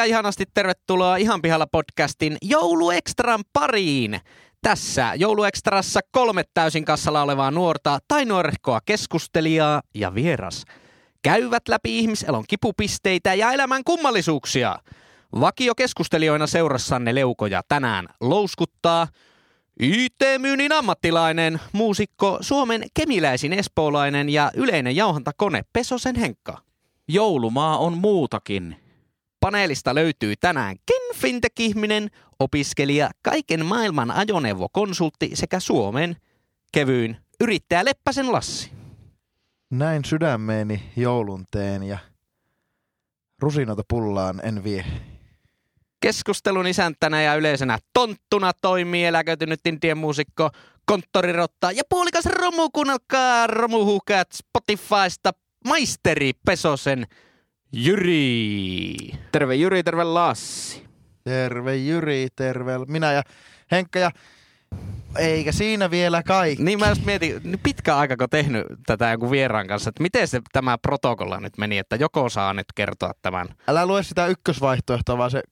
Ja ihanasti tervetuloa Ihan pihalla podcastin Jouluekstran pariin. Tässä Jouluekstrassa kolme täysin kassalla olevaa nuorta tai nuorehkoa keskustelijaa ja vieras käyvät läpi ihmiselon kipupisteitä ja elämän kummallisuuksia. Vakio keskustelijoina seurassanne leukoja tänään louskuttaa IT-myynnin ammattilainen, muusikko, Suomen kemiläisin espoolainen ja yleinen jauhantakone Pesosen Henkka. Joulumaa on muutakin. Paneelista löytyy tänään Ken Fintech-ihminen, opiskelija, kaiken maailman ajoneuvokonsultti sekä Suomen kevyin yrittäjä Leppäsen Lassi. Näin sydämeeni joulun teen ja rusinoita pullaan en vie. Keskustelun isäntänä ja yleisenä tonttuna toimii eläköitynyt Intien muusikko, konttorirotta ja puolikas romu, kuunnelkaa romuhukat Spotifysta, maisteri Pesosen Jyri. Terve Jyri, terve Lassi. Terve Jyri, terve minä ja Henkka ja eikä siinä vielä kaikki. Niin mä just mietin, niin pitkä aika kun tehnyt tätä jonkun vieraan kanssa, että miten se tämä protokolla nyt meni, että joko saa nyt kertoa tämän. Älä lue sitä ykkösvaihtoehtoa, vaan se,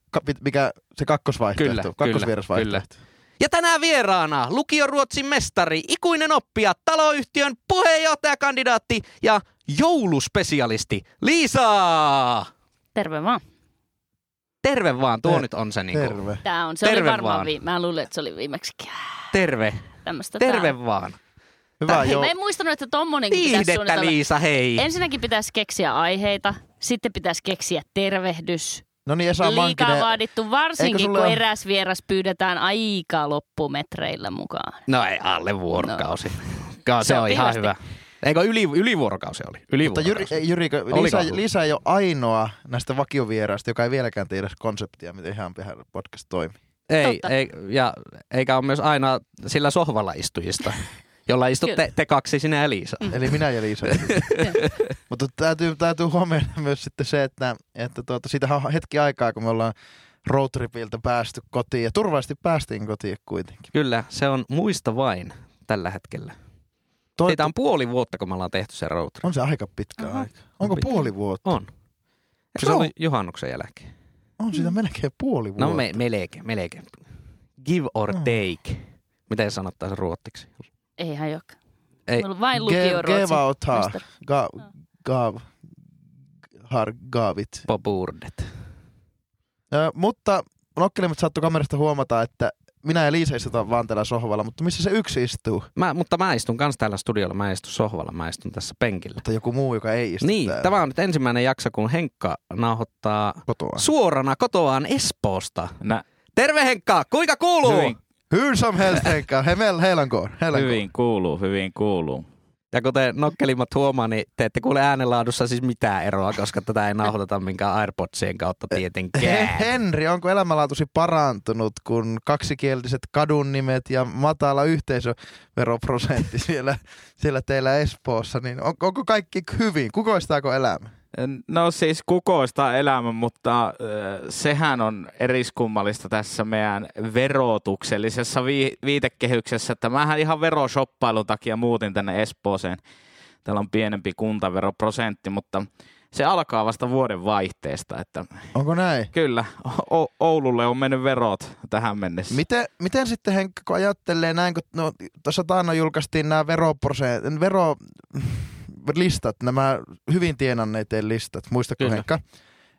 mikä, se kakkosvaihtoehto, Kyllä, kyllä, kakkosvierasvaihtoehto. Ja tänään vieraana lukioruotsin mestari, ikuinen oppija, taloyhtiön puheenjohtajakandidaatti ja jouluspesialisti Liisa! Terve vaan. Terve vaan, tuo Ter- nyt on se niinku. Terve. Tää on, se Terve oli varmaan vaan. vi- Mä luulen, että se oli viimeksikin. Terve. Tämmöstä Terve tää. vaan. Hyvä, Hei, joo. mä en muistanut, että tommonenkin pitäisi Viihdettä suunnitella. Liisa, hei. Ensinnäkin pitäisi keksiä aiheita, sitten pitäisi keksiä tervehdys. No niin, Esa Liikaa Mankinen. vaadittu, varsinkin kun ole- eräs vieras pyydetään aika loppumetreillä mukaan. No ei, alle vuorokausi. No. Se on ihan Sopivasti. hyvä. Eikö yli, ylivuorokausi oli? Mutta Ylivuorokausi. Jyri, Jyrikö, Oliko Liisa, ollut? Liisa ei ole ainoa näistä vakiovieraista, joka ei vieläkään tiedä konseptia, miten ihan pihan podcast toimii. Ei, Totta. ei, ja eikä ole myös aina sillä sohvalla istujista, jolla istutte Kyllä. te kaksi, sinä ja Liisa. Eli minä ja Liisa. Mutta täytyy, täytyy huomioida myös sitten se, että, että tuota, siitä on hetki aikaa, kun me ollaan roadtripiltä päästy kotiin. Ja turvallisesti päästiin kotiin kuitenkin. Kyllä, se on muista vain tällä hetkellä. Toi, Siitä on puoli vuotta, kun me ollaan tehty se road trip. on se aika pitkä Aha. aika. Onko pitkä. puoli vuotta? On. Eikö se Joo. ollut juhannuksen jälkeen? On sitä melkein puoli vuotta. No me, melkein, melkein. Give or Mm. take. Miten sanottaisiin ruottiksi? Eihän joka. Ei. Ei. Vain Ge- lukio Geva och ta. mestari. Ga, gav. Har gavit. Poburdet. Ö, mutta nokkelimet saattoi kamerasta huomata, että minä ja Liisa istutaan vaan täällä sohvalla, mutta missä se yksi istuu? Mä, mutta mä istun kans täällä studiolla, mä istun sohvalla, mä istun tässä penkillä. Mutta joku muu, joka ei istu Niin, täällä tämä on nyt ensimmäinen jakso, kun Henkka nauhoittaa kotoa. suorana kotoaan Espoosta. Nä, Terve Henkka, kuinka kuuluu? hyvin, Hur som helst Henkka, Hemel, heilankoon. hyvin kuuluu, hyvin kuuluu. Ja kuten nokkelimmat huomaa, niin te ette kuule äänenlaadussa siis mitään eroa, koska tätä ei nauhoiteta minkään AirPodsien kautta tietenkään. Henri, onko elämänlaatusi parantunut, kun kaksikieliset kadun nimet ja matala yhteisöveroprosentti siellä, siellä teillä Espoossa, niin on, onko kaikki hyvin? Kukoistaako elämä? No siis kukoista elämä, mutta sehän on eriskummallista tässä meidän verotuksellisessa vi- viitekehyksessä, että mähän ihan veroshoppailun takia muutin tänne Espooseen. Täällä on pienempi kuntaveroprosentti, mutta se alkaa vasta vuoden vaihteesta, että Onko näin? kyllä, o- Oululle on mennyt verot tähän mennessä. Miten, miten sitten Henkka, kun ajattelee näin, kun no, tuossa taannoin julkaistiin nämä veroprosent, vero, listat, nämä hyvin tienanneiden listat, muistatko Kyllä. Henkka?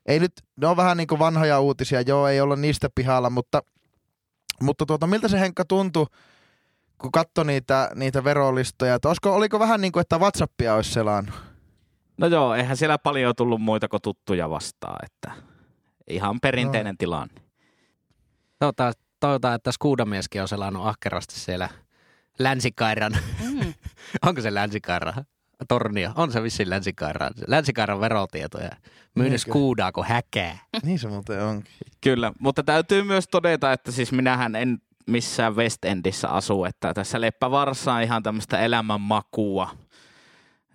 Ei nyt, ne on vähän niin kuin vanhoja uutisia, joo, ei olla niistä pihalla, mutta, mutta tuota, miltä se Henkka tuntui, kun katsoi niitä, niitä verolistoja, että olisiko, oliko vähän niin kuin, että Whatsappia olisi selannut? No joo, eihän siellä paljon tullut muita kuin tuttuja vastaan, että ihan perinteinen no. tilanne. Toivotaan, toivotaan, että Skuudamieskin on selannut ahkerasti siellä Länsikairan. Mm. Onko se Länsikairan? Tornio. On se vissiin Länsikairan. Länsikairan verotietoja. Skuudaa kuin häkää. Niin se muuten onkin. Kyllä, mutta täytyy myös todeta, että siis minähän en missään West Endissä asu, että tässä Leppävarassa on ihan tämmöistä elämänmakua.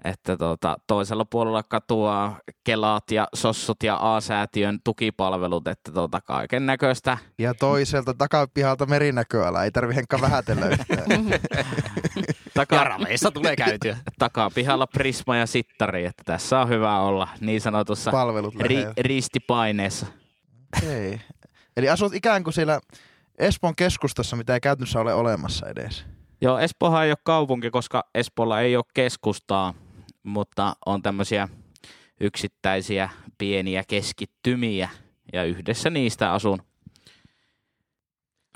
Että tota, toisella puolella katua Kelaat ja Sossut ja A-säätiön tukipalvelut, että tota, kaiken näköistä. Ja toiselta takapihalta merinäköala, ei tarvi Henkka vähätellä yhtään. Taka, Jaraveissa tulee käytyä. takapihalla Prisma ja Sittari, että tässä on hyvä olla niin sanotussa Palvelut ri, ristipaineessa. Okei. Eli asut ikään kuin siellä Espoon keskustassa, mitä ei käytännössä ole olemassa edes. Joo, Espoohan ei ole kaupunki, koska Espoolla ei ole keskustaa, mutta on tämmöisiä yksittäisiä pieniä keskittymiä ja yhdessä niistä asun.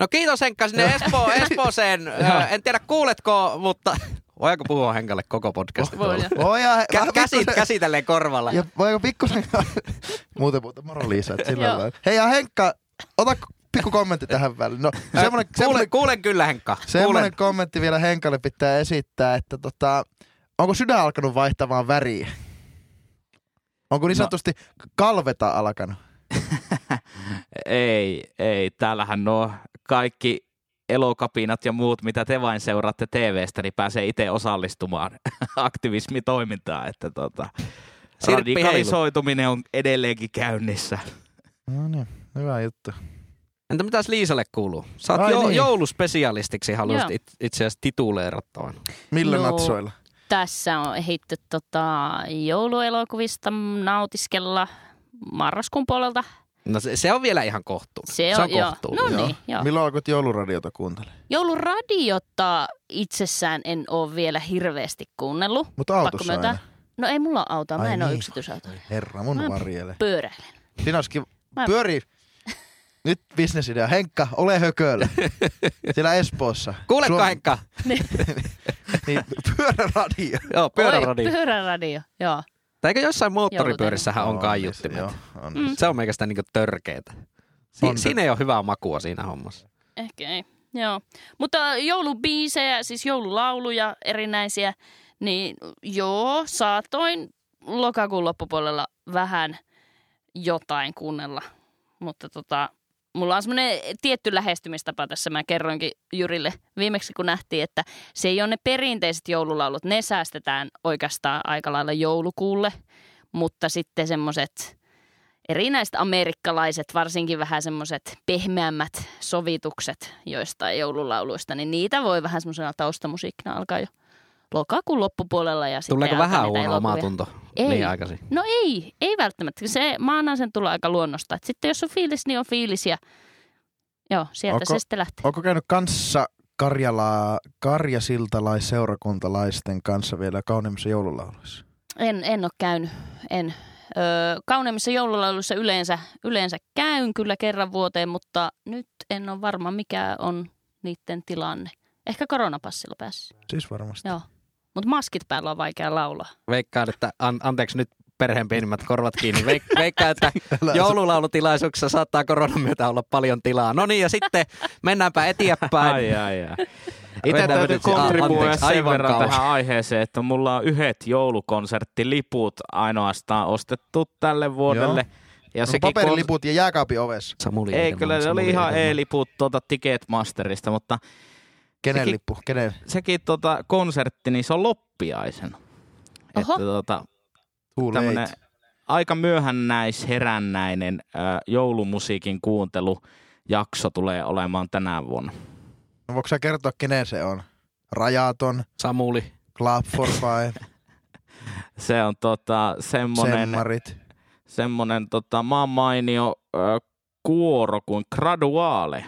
No kiitos Henkka sinne Espoo, Espooseen. En tiedä kuuletko, mutta voiko puhua Henkalle koko podcastin Voi. Voi ja, Kä- vähän käsi, pikkusen- käsitellen korvalla. Ja voiko pikkusen... muuten muuten, moro Liisa, sillä lailla. Hei ja Henkka, ota pikku kommentti tähän väliin. No, semmoinen, Kuulen, semmoinen, kuulen kyllä Henkka. semmoinen Kuulen. kommentti vielä Henkalle pitää esittää, että tota, onko sydän alkanut vaihtamaan väriä? Onko niin No. sanotusti kalveta alkanut? Ei, ei. Täällähän nuo kaikki elokapinat ja muut, mitä te vain seuraatte TV-stä, niin pääsee itse osallistumaan aktivismitoimintaan. Että tota, radikalisoituminen on edelleenkin käynnissä. No niin, hyvä juttu. Entä mitäs Liisalle kuuluu? Sä oot jo, niin. jouluspesialistiksi haluaisit it, itse asiassa tituleerattavan. Millä No. natsoilla? Tässä on ehditty tota, jouluelokuvista nautiskella marraskuun puolelta. No se, se on vielä ihan kohtuu. Se se on, on joo. kohtuullinen. No niin, joo. Milloin alkoit jouluradiota kuuntelemaan? Jouluradiota itsessään en ole vielä hirveästi kuunnellut. Mutta autossa aina. No ei mulla ole autoa, mä Ai en ole niin. yksityisauto. Herra, mun Mä- varjele. Pyöräilen. Siinä olisikin Mä- pyöri. Nyt bisnesidea. Henkka, ole hököllä. Siellä Espoossa. Kuuletko Suom- Henkka? Niin, pyöräradio. Joo, pyöräradio. Oi, pyöräradio, joo. Tai eikö jossain moottoripyörissähän on kaiuttimet? Joo, on. Mm. Se on meikästä niinku törkeetä. Si- On siinä ei ole hyvää makua siinä hommassa. Ehkä ei. Joo. Mutta joulubiisejä, siis joululauluja erinäisiä, niin joo, saatoin lokakuun loppupuolella vähän jotain kuunnella. Mutta tota, mulla on semmoinen tietty lähestymistapa tässä. Mä kerroinkin Jyrille viimeksi, kun nähtiin, että se ei ole ne perinteiset joululaulut. Ne säästetään oikeastaan aika lailla joulukuulle, mutta sitten semmoiset erinäiset amerikkalaiset, varsinkin vähän semmoiset pehmeämmät sovitukset joistain joululauluista, niin niitä voi vähän semmoisena taustamusiikkina alkaa jo lokakuun loppupuolella. Ja sitten Tuleeko vähän huono elokuvia. omatunto Ei. liian aikaisin? No ei, ei välttämättä. Se, mä annan sen tulla aika luonnosta. Et sitten jos on fiilis, niin on fiilis ja joo, sieltä Onko- se sitten lähtee. Onko käynyt kanssa Karjalaa, Karjasiltalais-seurakuntalaisten kanssa vielä kauneimmissa joululauluissa? En, en ole käynyt, en. Öö, kauneimmissa joululauluissa yleensä, yleensä käyn kyllä kerran vuoteen, mutta nyt en ole varma, mikä on niiden tilanne. Ehkä koronapassilla päässä. Siis varmasti. Joo. Mutta maskit päällä on vaikea laulaa. Veikkaan, että an- anteeksi nyt perheen pienimmät korvat kiinni. Veik- veikkaan, että joululaulutilaisuuksissa saattaa koronan myötä olla paljon tilaa. No niin, ja sitten mennäänpä eteenpäin. Ai, ai, ai. Itse täytyy kontribuoida sen verran kauas. tähän aiheeseen, että mulla on yhdet joulukonserttiliput ainoastaan ostettu tälle vuodelle. Ja Onko sekin kon- paperiliput ja jääkaapin ovessa? Samuli Ei, kyllä ne Samuli oli ihan e-liput tuota Ticketmasterista, mutta Kenen Sekin- lippu? Kenen? sekin tota konsertti, niin se on loppiaisen. Oho. Että tota, tämmönen aika myöhännäis herännäinen äh, joulumusiikin kuuntelujakso tulee olemaan tänä vuonna. No, voiko sä kertoa, kenen se on? Rajaton, Samuli. Club for Five, Se on tota, semmonen, Semmarit. semmonen tota, maan mainio äh, kuoro kuin Graduale.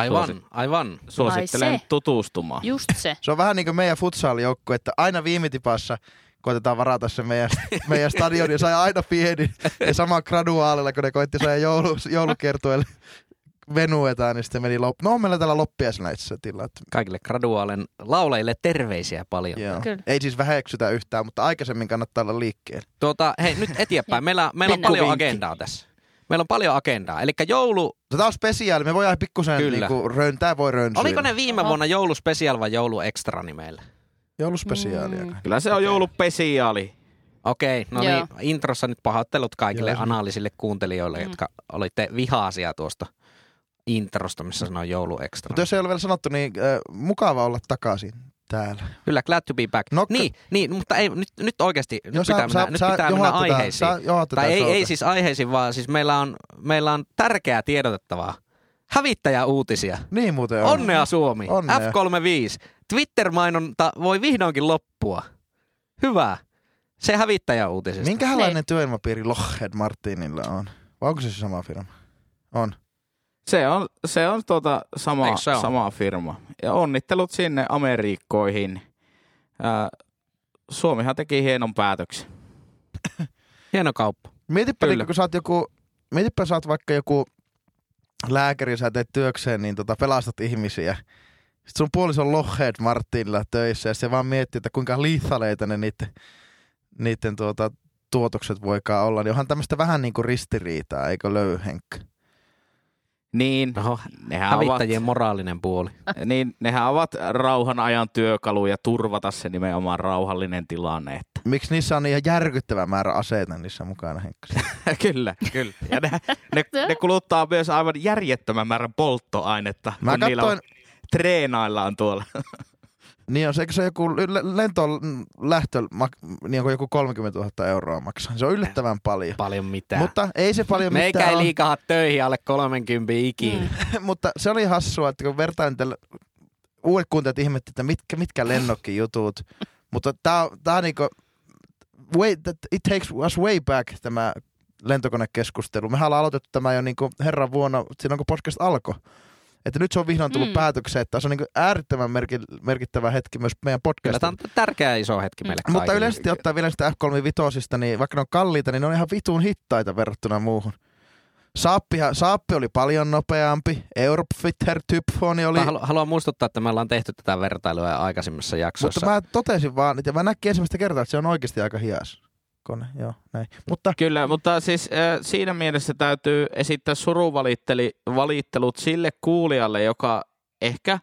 Aivan, Suosi- aivan. Suosittelen Ai se. tutustumaan. Just se. Se on vähän niin kuin meidän futsal-joukkue, että aina viimitipassa koitetaan varata se meidän, meidän stadion ja sai aina pieni. Ja sama graduaalilla, kun ne koitti saada joulu, joulukiertueelle venuetaan, niin sitten meni loppu. No on meillä täällä loppiaisena itse asiassa tilat. Kaikille graduaalen laulajille terveisiä paljon. Joo. Kyllä. Ei siis väheksytä yhtään, mutta aikaisemmin kannattaa olla liikkeellä. Tuota, hei, nyt eteenpäin. Meillä, meillä on paljon agendaa tässä. Meillä on paljon agendaa. Eli joulu, Tämä on spesiaali, me voidaan pikkusen Kyllä. niinku röntää, voi rönsyä. oliko ne viime vuonna jouluspesial vai jouluekstra nimeillä? Jouluspesiaalia. Mm. Kyllä se on joulupesiaali. Okei, no Joo. niin, introssa nyt pahoittelut kaikille Joo. analyysille kuuntelijoille, Mm. jotka olitte vihaasia tuosta introsta, missä sanoo jouluekstra. Mutta jos ei ole vielä sanottu, niin äh, mukava olla takaisin täällä. Kyllä, glad to be back. Nokka- Niin, niin, mutta ei, nyt, nyt oikeasti, nyt pitää mennä, nyt pitää mennä johat tätä- aiheisiin. Sä Tai ei, ei siis aiheisiin, vaan siis meillä on, meillä on tärkeää tiedotettavaa. Hävittäjäuutisia. Niin muuten on. Onnea Suomi. Onnea. F35. Twitter-mainonta voi vihdoinkin loppua. Hyvä. Se hävittäjäuutisista. Minkälainen työilmapiiri Lockheed Martinilla on? Vai onko se se sama firma? On. Se on, se on tuota sama, se sama firma. Ja onnittelut sinne Amerikkoihin. Ää, Suomihan teki hienon päätöksen. Hieno kauppa. Mietipä, Kyllä. niin, kun sä oot joku, mietipä sä oot vaikka joku lääkäri, sä teet työkseen, niin tota, pelastat ihmisiä. Sitten sun puoliso on Lockheed Martinilla töissä ja se vaan miettii, että kuinka liithaleita ne niiden, niiden tuota, tuotokset voikaan olla. Niin onhan tämmöistä vähän niin kuin ristiriitaa, eikö löy Henkka? Niin, Oho, nehän ovat, hävittäjien moraalinen puoli. niin, nehän ovat rauhan ajan työkaluja turvata se nimenomaan rauhallinen tilanne. Että. Miksi niissä on ihan järkyttävä määrä aseita niissä mukana, kyllä, kyllä. Ja ne, ne, ne, kuluttaa myös aivan järjettömän määrän polttoainetta, Mä kun niillä on, katsoin, treenaillaan tuolla. niin on se, eikö se joku le- lentoon lähtö mak- niin kuin joku 30 000 euroa maksaa. Se on yllättävän paljon. Paljon mitään. Mutta ei se paljon Meikä mitään ei ole. liikaa töihin alle 30 ikinä. Mm. mutta se oli hassua, että kun vertain tällä, uudet kuuntelijat ihmetti, että mitkä, mitkä lennokkijutut. mutta tää, on- tää on niinku, way, that it takes us way back tämä lentokonekeskustelu. Mehän ollaan aloitettu tämä jo niinku herran vuonna, silloin kun podcast alkoi. Että nyt se on vihdoin tullut Mm. mm. päätökseen, että se on niinku äärettömän merki, merkittävä hetki myös meidän Kyllä podcastille. tämä on tärkeä iso hetki meille Mutta kaikille. yleisesti ottaen vielä sitä F35, niin vaikka ne on kalliita, niin ne on ihan vitun hittaita verrattuna muuhun. Saappihan, Saappi oli paljon nopeampi, Europfitter Typfoni oli, Mä halu- haluan muistuttaa, että me ollaan tehty tätä vertailua aikaisemmissa jaksoissa. mutta mä totesin vaan, että mä näkin ensimmäistä kertaa, että se on oikeasti aika hias kone, joo, näin. Mutta Kyllä, mutta siis äh, siinä mielessä täytyy esittää suruvalittelut sille kuulijalle, joka ehkä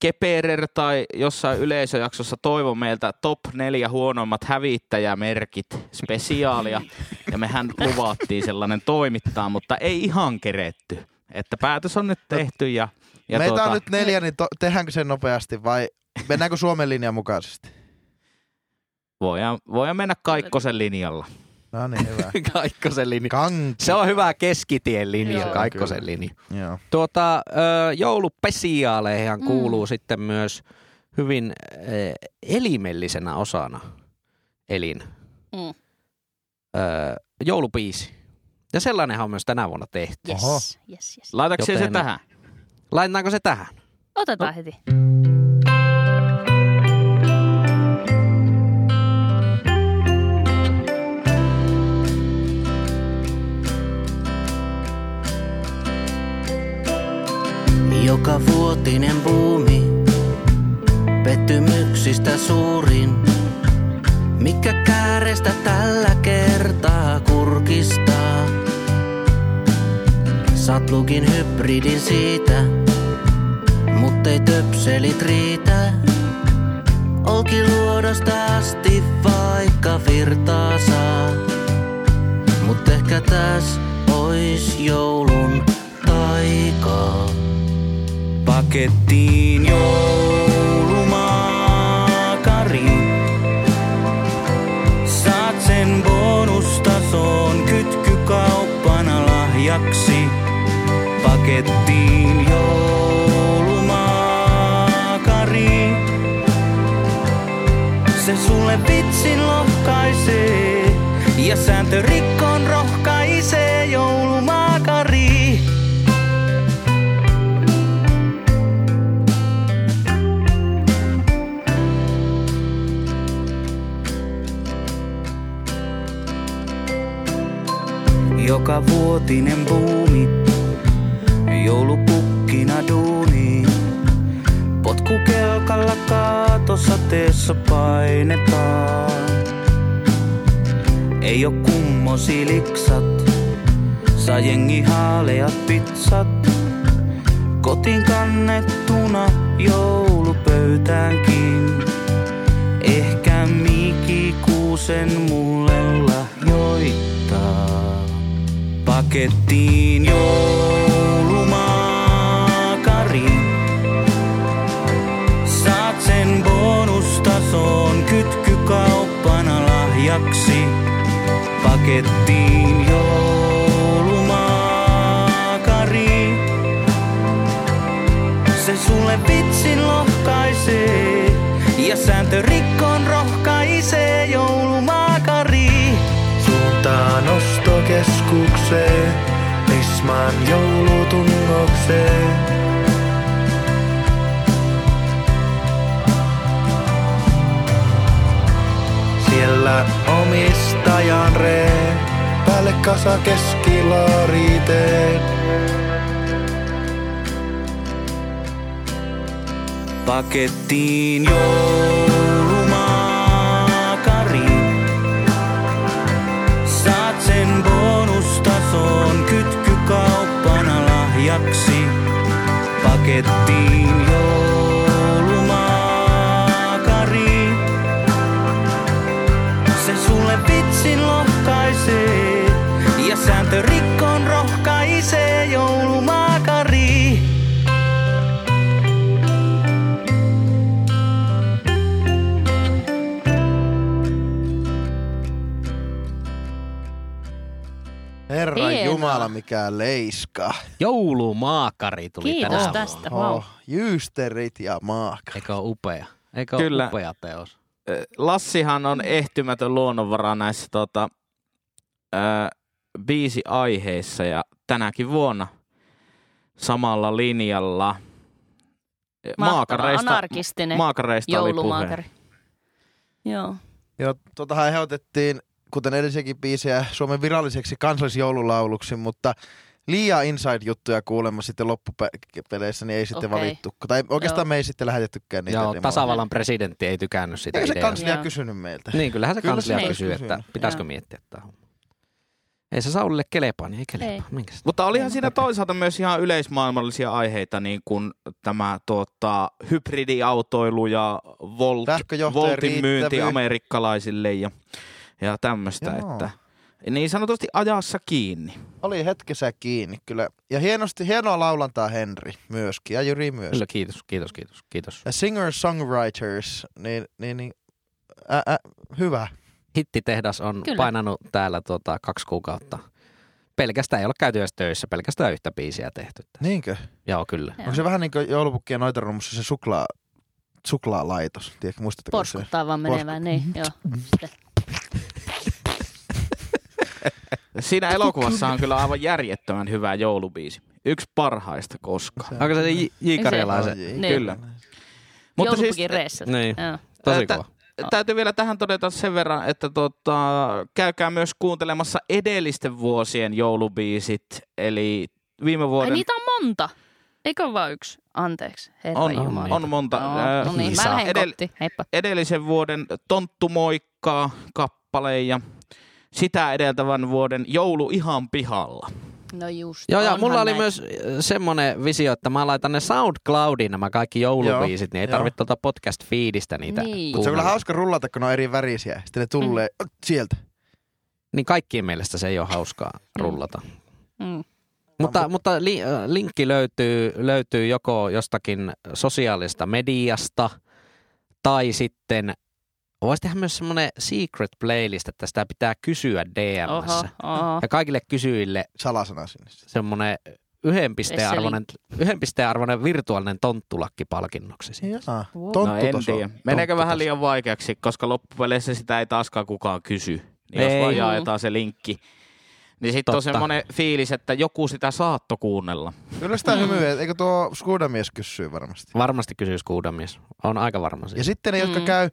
Keperer tai jossain yleisöjaksossa toivo meiltä top neljä huonoimmat hävittäjämerkit spesiaalia. Ja mehän luvattiin sellainen toimittaa, mutta ei ihan keretty. Että päätös on nyt tehty ja, ja meitä tuota, on nyt neljä, niin to, tehdäänkö se nopeasti vai mennäänkö Suomen linjan mukaisesti? Voidaan, voidaan mennä Kaikkosen linjalla. No niin, hyvä. Kaikkosen linja. Kanki. Se on hyvä keskitien linja, Joo. Kaikkosen Kyllä. linja. Joo. Tuota, ö, joulupesiaaleihin Mm. kuuluu sitten myös hyvin elimellisenä osana elin Mm. joulupiisi. Ja sellainenhan on myös tänä vuonna tehty. Yes, Oho. yes, yes. Laitatko se Joten- tähän? Laitetaanko se tähän? Otetaan heti. Joka vuotinen buumi, pettymyksistä suurin. Mikä käärestä tällä kertaa kurkistaa? Satlukin hybridin siitä, muttei töpselit riitä. Olkiluodosta asti vaikka virtaa saa. Mut ehkä täs ois joulun taikaa. Pakettiin joulumaakari. Saat sen bonustasoon kytkykauppana lahjaksi. Pakettiin joulumaakari. Se sulle vitsin lohkaisee ja sääntö rikkoon Joka vuotinen buumi, joulupukkina duuni. Potkukelkalla kaatosateessa painetaan. Ei oo kummosiliksat, saa jengi haaleat pizzat. Kotiin kannettuna joulupöytäänkin. Ehkä Miki Kuusen mulle lahjoittaa. Pakettiin joulumaakari. Saat sen bonustasoon kytkykauppana lahjaksi. Pakettiin joulumaakari. Se sulle vitsin lohkaisee ja sääntö rikkoon rohkaisee joulumaakari. Suuntaan ostokeskukseen, Isman joulutungokseen. Siellä omistajan ree, päälle kasa keskilaariteen. Pakettiin joulumaakari. Pakettiin Jumala, mikä leiska. Joulumaakari tuli Kiitos tänä tästä. Wow. Jyysterit ja maaka. Eikö ole upea? Eikö ole Kyllä. upea teos? Lassihan on ehtymätön luonnonvara näissä tota, ö, biisiaiheissa ja tänäkin vuonna samalla linjalla. Mahtava, anarkistinen maakareista oli puhe. joulumaakari. Joo. Joo, tuotahan ehdotettiin, kuten edellisiäkin biisejä, Suomen viralliseksi kansallisjoululauluksi, mutta liian inside-juttuja kuulemma sitten loppupeleissä, niin ei sitten Okei. valittu. Tai oikeastaan Joo. me ei sitten lähetettykään niitä Joo, tasavallan presidentti ei tykännyt sitä Eikö se ideaa. kanslia Joo. kysynyt meiltä? Niin, kyllähän se Kyllä kanslia se kysyy, että pitäisikö Joo. miettiä tämä homma. Ei se Saulille kelepaa, niin ei kelepaa. Ei. Minkäs? Mutta olihan siinä toisaalta myös ihan yleismaailmallisia aiheita, niin kuin tämä tuota, hybridiautoilu ja volt, voltin myynti amerikkalaisille ja, ja tämmöistä. Joo. Että, niin sanotusti ajassa kiinni. Oli hetkessä kiinni kyllä. Ja hienosti, hienoa laulantaa Henri myöskin ja Jyri myös. Kyllä, kiitos, kiitos, kiitos, kiitos. Ja singer-songwriters, niin, niin, niin ä, ä, hyvä. Hittitehdas on Kyllä. painanut täällä tota, kaksi kuukautta. Pelkästään ei ole käyty edes töissä, pelkästään yhtä biisiä tehty. Niinkö? Joo, kyllä. Joo. Onko se vähän niin kuin joulupukkien noiterummussa se suklaa, suklaalaitos? Tiedätkö, muistatteko se? Porskuttaa vaan menevään, niin joo. Siinä elokuvassa on kyllä aivan järjettömän hyvä joulubiisi. Yksi parhaista koskaan. Onko se J. J. Karjalaisen? Ai. Niin. Kyllä. Mutta siis, reissat. Niin. Joo. Tosi kova. täytyy vielä tähän todeta sen verran, että tota, käykää myös kuuntelemassa edellisten vuosien joulubiisit. Eli viime Ai vuoden niitä on monta. Eikö ole vaan yksi? Anteeksi, herra on, Jumala. on monta. Ää, no niin, mä lähden Edell- edellisen vuoden Tonttu moikkaa kappale ja sitä edeltävän vuoden Joulu ihan pihalla. No just. Joo, ja mulla oli näin. myös äh, semmoinen visio, että mä laitan ne SoundCloudiin nämä kaikki joulubiisit, niin ei tarvitse tuolta podcast-feedistä niitä Niin. Mutta se on kyllä hauska rullata, kun ne on eri värisiä. Sitten ne tulee mm. sieltä. Niin kaikkien mielestä se ei ole hauskaa rullata. Mm. Mutta, mutta li, äh, linkki löytyy, löytyy joko jostakin sosiaalista mediasta tai sitten voisi tehdä myös semmoinen secret playlist, että sitä pitää kysyä DMssä. Oho, oho. Ja kaikille kysyjille Salasana sinne. semmoinen yhden pisteen, arvoinen, yhden pisteen arvoinen virtuaalinen tonttulakki palkinnoksi. Wow. No en tiedä. Meneekö vähän liian vaikeaksi, koska loppupeleissä sitä ei taaskaan kukaan kysy. Niin jos Ei. vaan jaetaan se linkki, niin sitten on semmoinen fiilis, että joku sitä saatto kuunnella. Kyllä sitä hymyä. Eikö tuo Skuudamies kysyy varmasti? Varmasti kysyisi kuudamies. On aika varma siitä. Ja sitten ne, jotka Mm. käy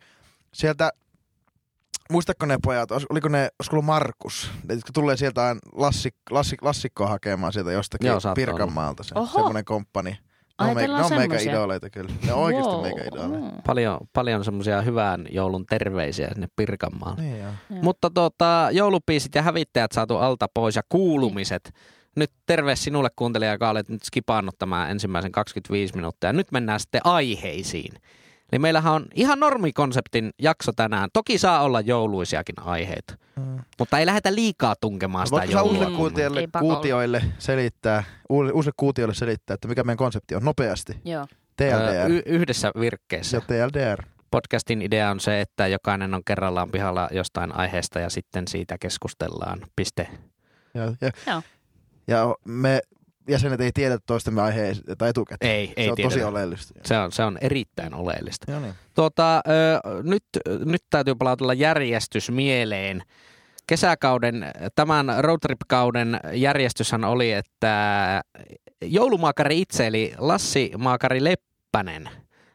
sieltä, muistatko ne pojat, oliko ne, olisiko ollut Markus, ne, jotka tulee sieltä aina lassik, lassik, lassikkoa hakemaan sieltä jostakin Joo, Pirkanmaalta, se, semmoinen komppani. Ne on, me, ne on meikä idoleita kyllä. Ne on oikeasti Wow. meikä idoleita. Mm. Paljon, paljon semmoisia hyvän joulun terveisiä sinne Pirkanmaalle. Niin joo. Joo. Mutta tota, joulupiisit ja hävittäjät saatu alta pois ja kuulumiset. Nyt terve sinulle kuuntelija, joka olet nyt skipannut tämän ensimmäisen 25 minuuttia. Nyt mennään sitten aiheisiin. Eli meillähän on ihan normikonseptin jakso tänään. Toki saa olla jouluisiakin aiheita, Mm. mutta ei lähdetä liikaa tunkemaan sitä Voitko joulua. uusille kuutioille, kuutioille selittää, uusille, kuutioille selittää, että mikä meidän konsepti on nopeasti? Joo. TLDR. Y- yhdessä virkkeessä. Ja TLDR. Podcastin idea on se, että jokainen on kerrallaan pihalla jostain aiheesta ja sitten siitä keskustellaan. Piste. Ja, ja, Joo. ja me jäsenet ei tiedä toistemme aiheita etukäteen. Ei, ei se on tosi oleellista. Se on, se on erittäin oleellista. Joo niin. Tuota, ö, nyt, nyt täytyy palautella järjestys mieleen. kesäkauden, tämän roadtrip-kauden järjestyshän oli, että joulumaakari itse, eli Lassi Maakari Leppänen,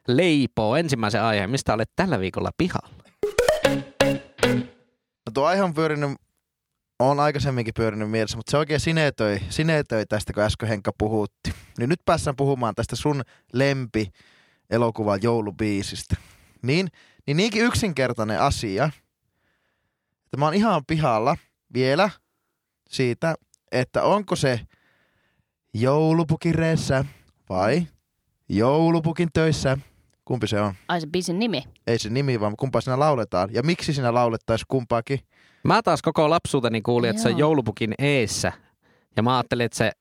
leipoo ensimmäisen aiheen. Mistä olet tällä viikolla pihalla? No tuo aihe on pyörinyt, on aikaisemminkin pyörinyt mielessä, mutta se oikein sinetöi, sinetöi tästä, kun äsken Henkka puhutti. Niin nyt päästään puhumaan tästä sun lempi elokuvan joulubiisistä. Niin, niin niinkin yksinkertainen asia, että mä oon ihan pihalla vielä siitä, että onko se joulupukin reessä vai joulupukin töissä. Kumpi se on? Ai se biisin nimi. Ei se nimi, vaan kumpaa siinä lauletaan. Ja miksi siinä laulettaisiin kumpaakin? Mä taas koko lapsuuteni kuulin, että se on joulupukin eessä. Ja mä ajattelin, että se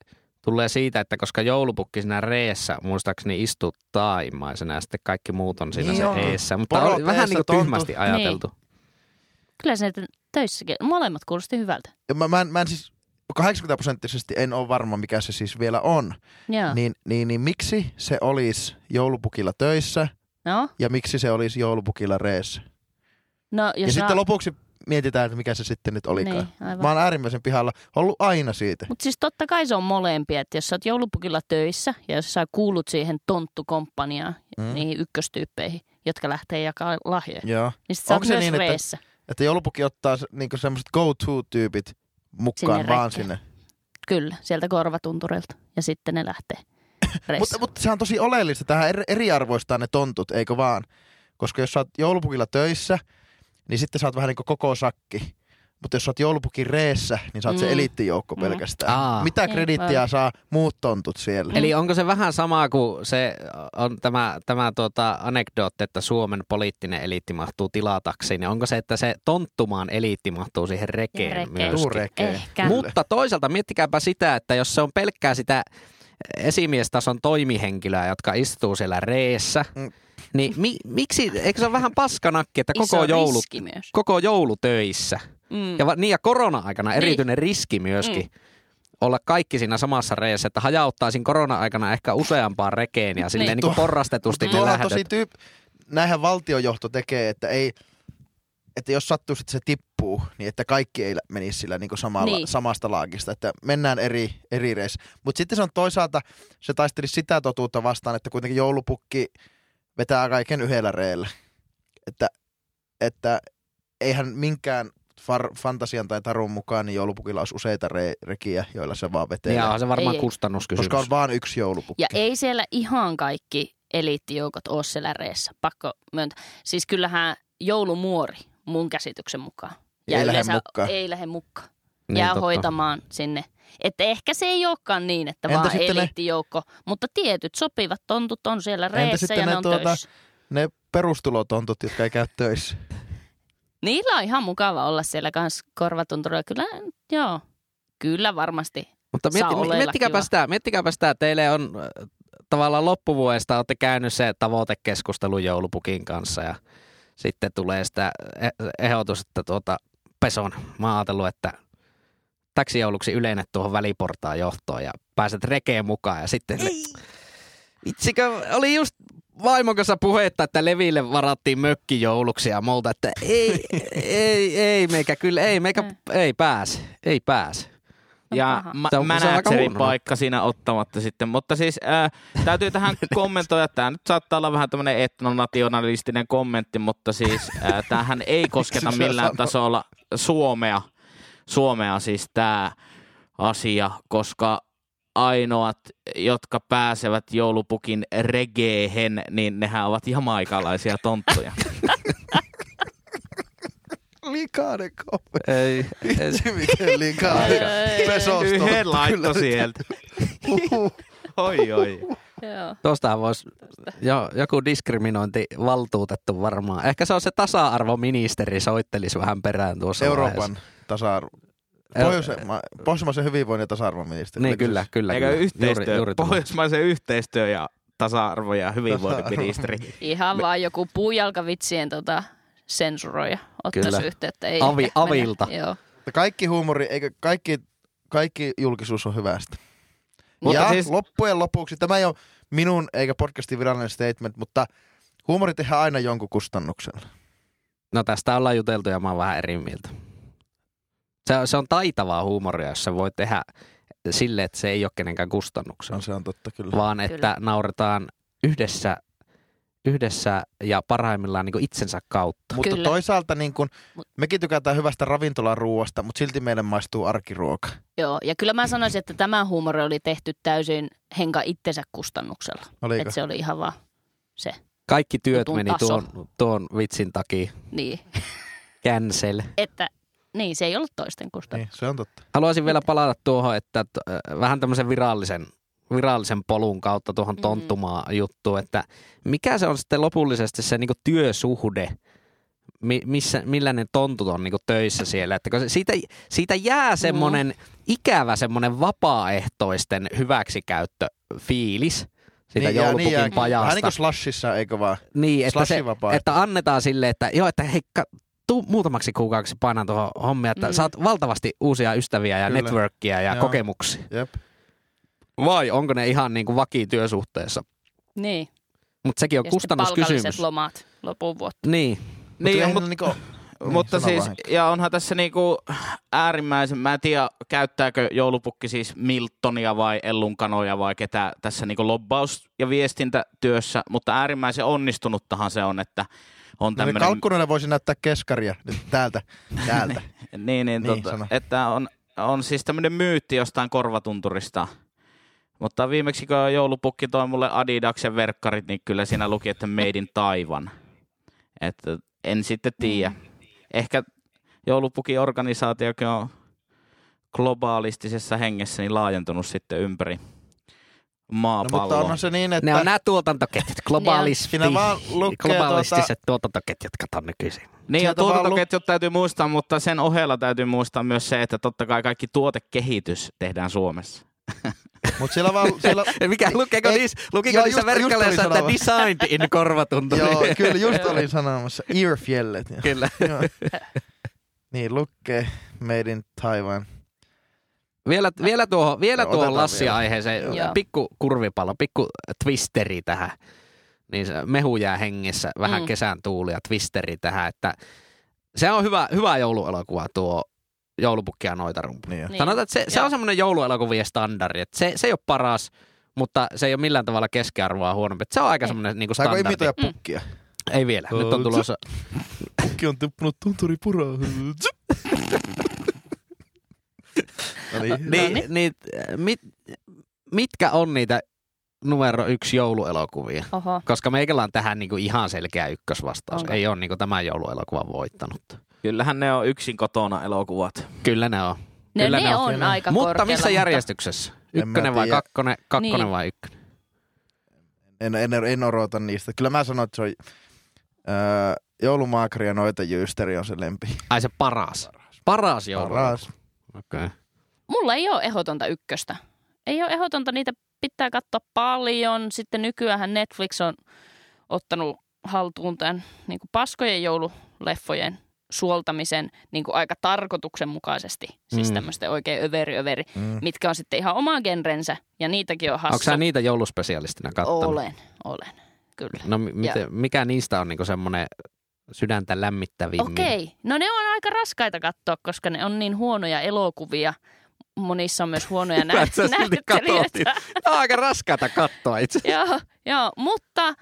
tulee siitä, että koska joulupukki siinä reessä muistaakseni istuu taimaisena ja sitten kaikki muut on siinä Niin se on. eessä. Mutta Porot oli vähän eessä, niin kuin tyhmästi ajateltu. Kyllä se töissäkin. Molemmat kuulosti hyvältä. Ja Mä, mä, en, mä en siis 80 prosenttisesti en ole varma, mikä se siis vielä on. Joo. Niin, niin, niin miksi se olisi joulupukilla töissä No, ja miksi se olisi joulupukilla reessä? no Ja jos sitten lopuksi mietitään, että mikä se sitten nyt olikaan. Niin, aivan. Mä oon äärimmäisen pihalla ollut aina siitä. Mutta siis totta kai se on molempia, että jos sä oot joulupukilla töissä ja jos sä kuulut siihen tonttukomppaniaan, Mm. niihin ykköstyyppeihin, jotka lähtee jakaa lahjoja, Joo. niin sit sä Onko oot se myös niin, että- reessä. Että joulupukki ottaa niinku semmoiset go-to-tyypit mukaan Sinne vaan sinne. Kyllä, sieltä korvatuntureilta. Ja sitten ne lähtee. Mutta, mutta se on tosi oleellista. Tähän eri- eriarvoistaa ne tontut, eikö vaan? Koska jos sä oot joulupukilla töissä, niin sitten sä oot vähän niin kuin koko sakki. Mutta jos sä oot joulupukin reessä, niin sä oot se Mm. eliittijoukko Mm. pelkästään. Aa. Mitä kredittiä saa muut tontut siellä? Eli onko se vähän sama kuin se on tämä, tämä tuota anekdootti, että Suomen poliittinen eliitti mahtuu tilataksiin, niin onko se, että se tonttumaan eliitti mahtuu siihen rekeen, Rekeen. myöskin? Kyllä. Mutta toisaalta miettikääpä sitä, että jos se on pelkkää sitä esimiestason toimihenkilöä, jotka istuu siellä reessä, Mm. niin mi, miksi, eikö se ole vähän paskanakki, että koko joulu, koko joulu töissä Mm. ja, va- niin ja korona-aikana erityinen riski myöskin Mm. olla kaikki siinä samassa reessä, että hajauttaisin korona-aikana ehkä useampaan rekeen ja silleen niin, Niin. niin kuin porrastetusti ne Tuolla on lähdöt. tosi tyyp... Näinhän valtiojohto tekee, että ei, että jos sattuisi, että se tippuu, niin että kaikki ei menisi sillä niin kuin samalla, niin. Samasta laagista, että mennään eri, eri reissä. Mutta sitten se on toisaalta, se taisteli sitä totuutta vastaan, että kuitenkin joulupukki vetää kaiken yhdellä reellä. Että, että eihän minkään far, fantasian tai tarun mukaan niin joulupukilla olisi useita re, rekiä, joilla se vaan vetelee. Ja on se varmaan Ei. kustannuskysymys. koska on vaan yksi joulupukki. Ja ei siellä ihan kaikki eliittijoukot ole siellä reessä. Pakko myöntää. Siis kyllähän joulumuori mun käsityksen mukaan. Ei lähde mukaan. Ei lähde mukaan. Niin, Jää totta. hoitamaan sinne. Että ehkä se ei olekaan niin, että Entä vaan sitten ne- eliittijoukko. Mutta tietyt sopivat tontut on siellä Entä reessä sitten ja ne ne on tuota- töissä. Ne perustulotontut, jotka ei käy töissä. Niillä on ihan mukava olla siellä kanssa korvatunturilla. Kyllä, joo. Kyllä varmasti. Mutta mietti, miettikääpä, sitä, miettikääpä sitä, teille on äh, tavallaan loppuvuodesta olette käynyt se tavoitekeskustelu joulupukin kanssa ja sitten tulee sitä eh- ehdotus, että tuota Peson, mä oon ajatellut, että täksi jouluksi ylenet tuohon väliportaan johtoon ja pääset rekeen mukaan ja sitten Itsikö, oli just vaimon kanssa puhetta, että Leville varattiin mökki jouluksi ja multa, että ei, ei, ei meikä kyllä, ei meikä, ei pääse, ei pääse. Ja ma- Se on- se managerin paikka siinä ottamatta sitten. Mutta siis ää, täytyy tähän kommentoida, että tämä nyt saattaa olla vähän tämmöinen etnonationalistinen kommentti, mutta siis ää, tämähän ei kosketa millään tasolla Suomea, Suomea siis tämä asia, koska ainoat, jotka pääsevät joulupukin regeehen, niin nehän ovat jamaikalaisia tonttuja. Likainen kommentti. Ei, ei. Vitsi, miten likainen. Pesos Yhden laitto kyllä. sieltä. Oi, oi. Joo. Tuostahan voisi jo, joku diskriminointivaltuutettu varmaan. Ehkä se on se tasa-arvoministeri, soittelisi vähän perään tuossa Euroopan vaiheessa. tasa-arvo. Pohjoismaisen hyvinvoinnin ja tasa-arvoministeri. Niin kyllä, se- kyllä. Eikö kyllä. yhteistyö, Juuri, juuri pohjoismaisen yhteistyö ja tasa-arvo ja hyvinvointiministeri. Ihan vaan joku puujalkavitsien tota, sensuroija ottaisi Kyllä. yhteyttä. Ei Avi- mene. avilta. Joo. Kaikki huumori, eikö kaikki, kaikki julkisuus on hyvästä. Mutta ja siis- loppujen lopuksi, tämä ei ole minun eikä podcastin virallinen statement, mutta huumori tehdään aina jonkun kustannuksella. No tästä ollaan juteltu ja mä oon vähän eri mieltä. Se, on- se on taitavaa huumoria, jos se voi tehdä sille, että se ei ole kenenkään kustannuksella, No, se on totta kyllä. vaan että Kyllä. nauretaan yhdessä, yhdessä ja parhaimmillaan niin itsensä kautta. Mutta Kyllä. toisaalta niin kun, Mut- mekin tykätään hyvästä ravintolaruuasta, mutta silti meille maistuu arkiruoka. Joo, ja kyllä mä sanoisin, että tämä huumori oli tehty täysin Henka itsensä kustannuksella. Oliko? Että se oli ihan vaan se. Kaikki työt meni taso. tuon, tuon vitsin takia. Niin, Cancel. että niin, se ei ollut toisten kustannus. Niin, se on totta. Haluaisin vielä palata tuohon, että t- äh, vähän tämmöisen virallisen, virallisen polun kautta tuohon Mm. tonttumaa juttuun, että mikä se on sitten lopullisesti se niinku työsuhde, mi- missä, millä ne tontut on niinku töissä siellä. Että kun se- siitä, siitä jää semmoinen ikävä semmoinen vapaaehtoisten hyväksikäyttöfiilis siitä Niin, jää- joulupukin jää- pajasta. Vähän niin kuin slashissa, eikö vaan? Niin, että, se, että annetaan sille, että joo, että hei, ka- tuu muutamaksi kuukaudeksi painaa tuohon hommia, että Mm. mm. saat valtavasti uusia ystäviä ja Kyllä. networkia ja Joo. kokemuksia. Jep. Vai onko ne ihan niin kuin vakityösuhteessa? Niin. Mutta sekin on Ja kustannuskysymys. lomat lopun vuotta. Niin, Niin, eihän mut, ne niinku, mutta sano siis, vaan. ja onhan tässä niinku äärimmäisen, mä en tiedä käyttääkö joulupukki siis Miltonia vai Ellunkanoja vai ketä tässä niinku lobbaus- ja viestintätyössä, mutta äärimmäisen onnistunuttahan se on, että on No, niin tämmöinen... kalkkunoille voisi näyttää keskaria nyt täältä, täältä. Niin, niin, Niin, tota, sano. että on, on siis tämmöinen myytti jostain korvatunturista. Mutta viimeksi kun joulupukki toi mulle Adidaksen verkkarit, niin kyllä siinä luki, että Made in Taiwan. Että en sitten tiedä. Ehkä joulupukin organisaatiokin on globaalistisessa hengessä niin laajentunut sitten ympäri No, maapalloa. mutta onhan se niin, että ne on nämä tuotantoketjut, globaalisti, Siinä vaan lukee globaalistiset tuotantoketjut, kato nykyisin. Niin ja tuotantoketjut täytyy muistaa, mutta sen ohella täytyy muistaa myös se, että totta kai kaikki tuotekehitys tehdään Suomessa. Mutta siellä vaan, siellä, Mikä, lukeeko niissä, lukiko joo, niissä verkkaleissa, että designed in korvatunturi? joo, kyllä just olin sanomassa, earfjellet. Kyllä. Joo. niin, lukee Made in Taiwan. Vielä, vielä tuohon, vielä Joo, tuohon Lassi-aiheeseen, pikku kurvipallo, pikku twisteri tähän. Niin se mehu jää hengessä, vähän Mm. kesän tuuli ja twisteri tähän, että se on hyvä, hyvä jouluelokuva tuo joulupukki ja noitarumpu. Niin. jo. Niin. Sanotaan, että se, se on semmoinen jouluelokuvien standardi, että se, se ei ole paras, mutta se ei ole millään tavalla keskiarvoa huonompi. Että se on aika Ei. semmoinen niin Saako standardi. imitoida Mm. pukkia? Ei vielä, nyt on tulossa. Pukki on tippunut tunturipuraa. no niin, Niin, niin, mit, mitkä on niitä numero yksi jouluelokuvia? Oho. Koska meikällä on tähän niinku ihan selkeä ykkösvastaus. Onko? Ei ole niinku tämän jouluelokuvan voittanut. Kyllähän ne on yksin kotona elokuvat. Kyllä ne on. Ne, Kyllä ne, ne on, on. aika mutta missä järjestyksessä? Ykkönen vai kakkonen? Kakkonen Niin. vai ykkönen? en, en, en odota niistä. Kyllä mä sanon, että se on öö, joulumaakari ja noita jyysteri on se lempi. Ai se paras. Paras joulu. Paras. Okei. Okay. Mulla ei ole ehdotonta ykköstä. Ei ole ehdotonta, niitä pitää katsoa paljon. Sitten nykyään Netflix on ottanut haltuun tämän niin kuin paskojen joululeffojen suoltamisen niin kuin aika tarkoituksenmukaisesti. Siis Mm. tämmöisten oikein överi överi, Mm. mitkä on sitten ihan oma genrensä. Ja niitäkin on hassu. Onko sä niitä jouluspesialistina katsonut? Olen, olen, kyllä. No mi- miten, mikä niistä on niinku semmoinen sydäntä lämmittävimmin? Okei, no ne on aika raskaita katsoa, koska ne on niin huonoja elokuvia. Monissa on myös huonoja nä- näyttelijöitä. Aika raskaita katsoa itse. joo, joo, mutta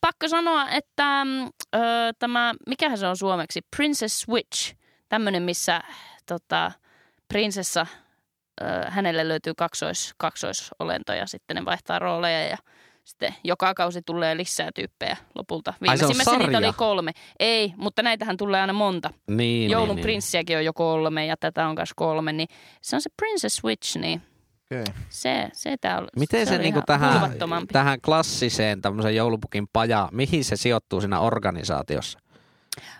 pakko sanoa, että mm, ö, tämä, mikähän se on suomeksi, Princess Switch, tämmöinen, missä tota, prinsessa, ö, hänelle löytyy kaksois, kaksoisolento ja sitten ne vaihtaa rooleja ja sitten joka kausi tulee lisää tyyppejä lopulta. Viimeisimmässä niitä oli kolme. Ei, mutta näitähän tulee aina monta. Niin, Joulun niin, niin. prinssiäkin on jo kolme ja tätä on myös kolme, niin se on se Princess Switch, niin Okay. se, se tää oli, Miten se, oli niinku tähän, tähän klassiseen tämmöisen joulupukin paja, mihin se sijoittuu siinä organisaatiossa?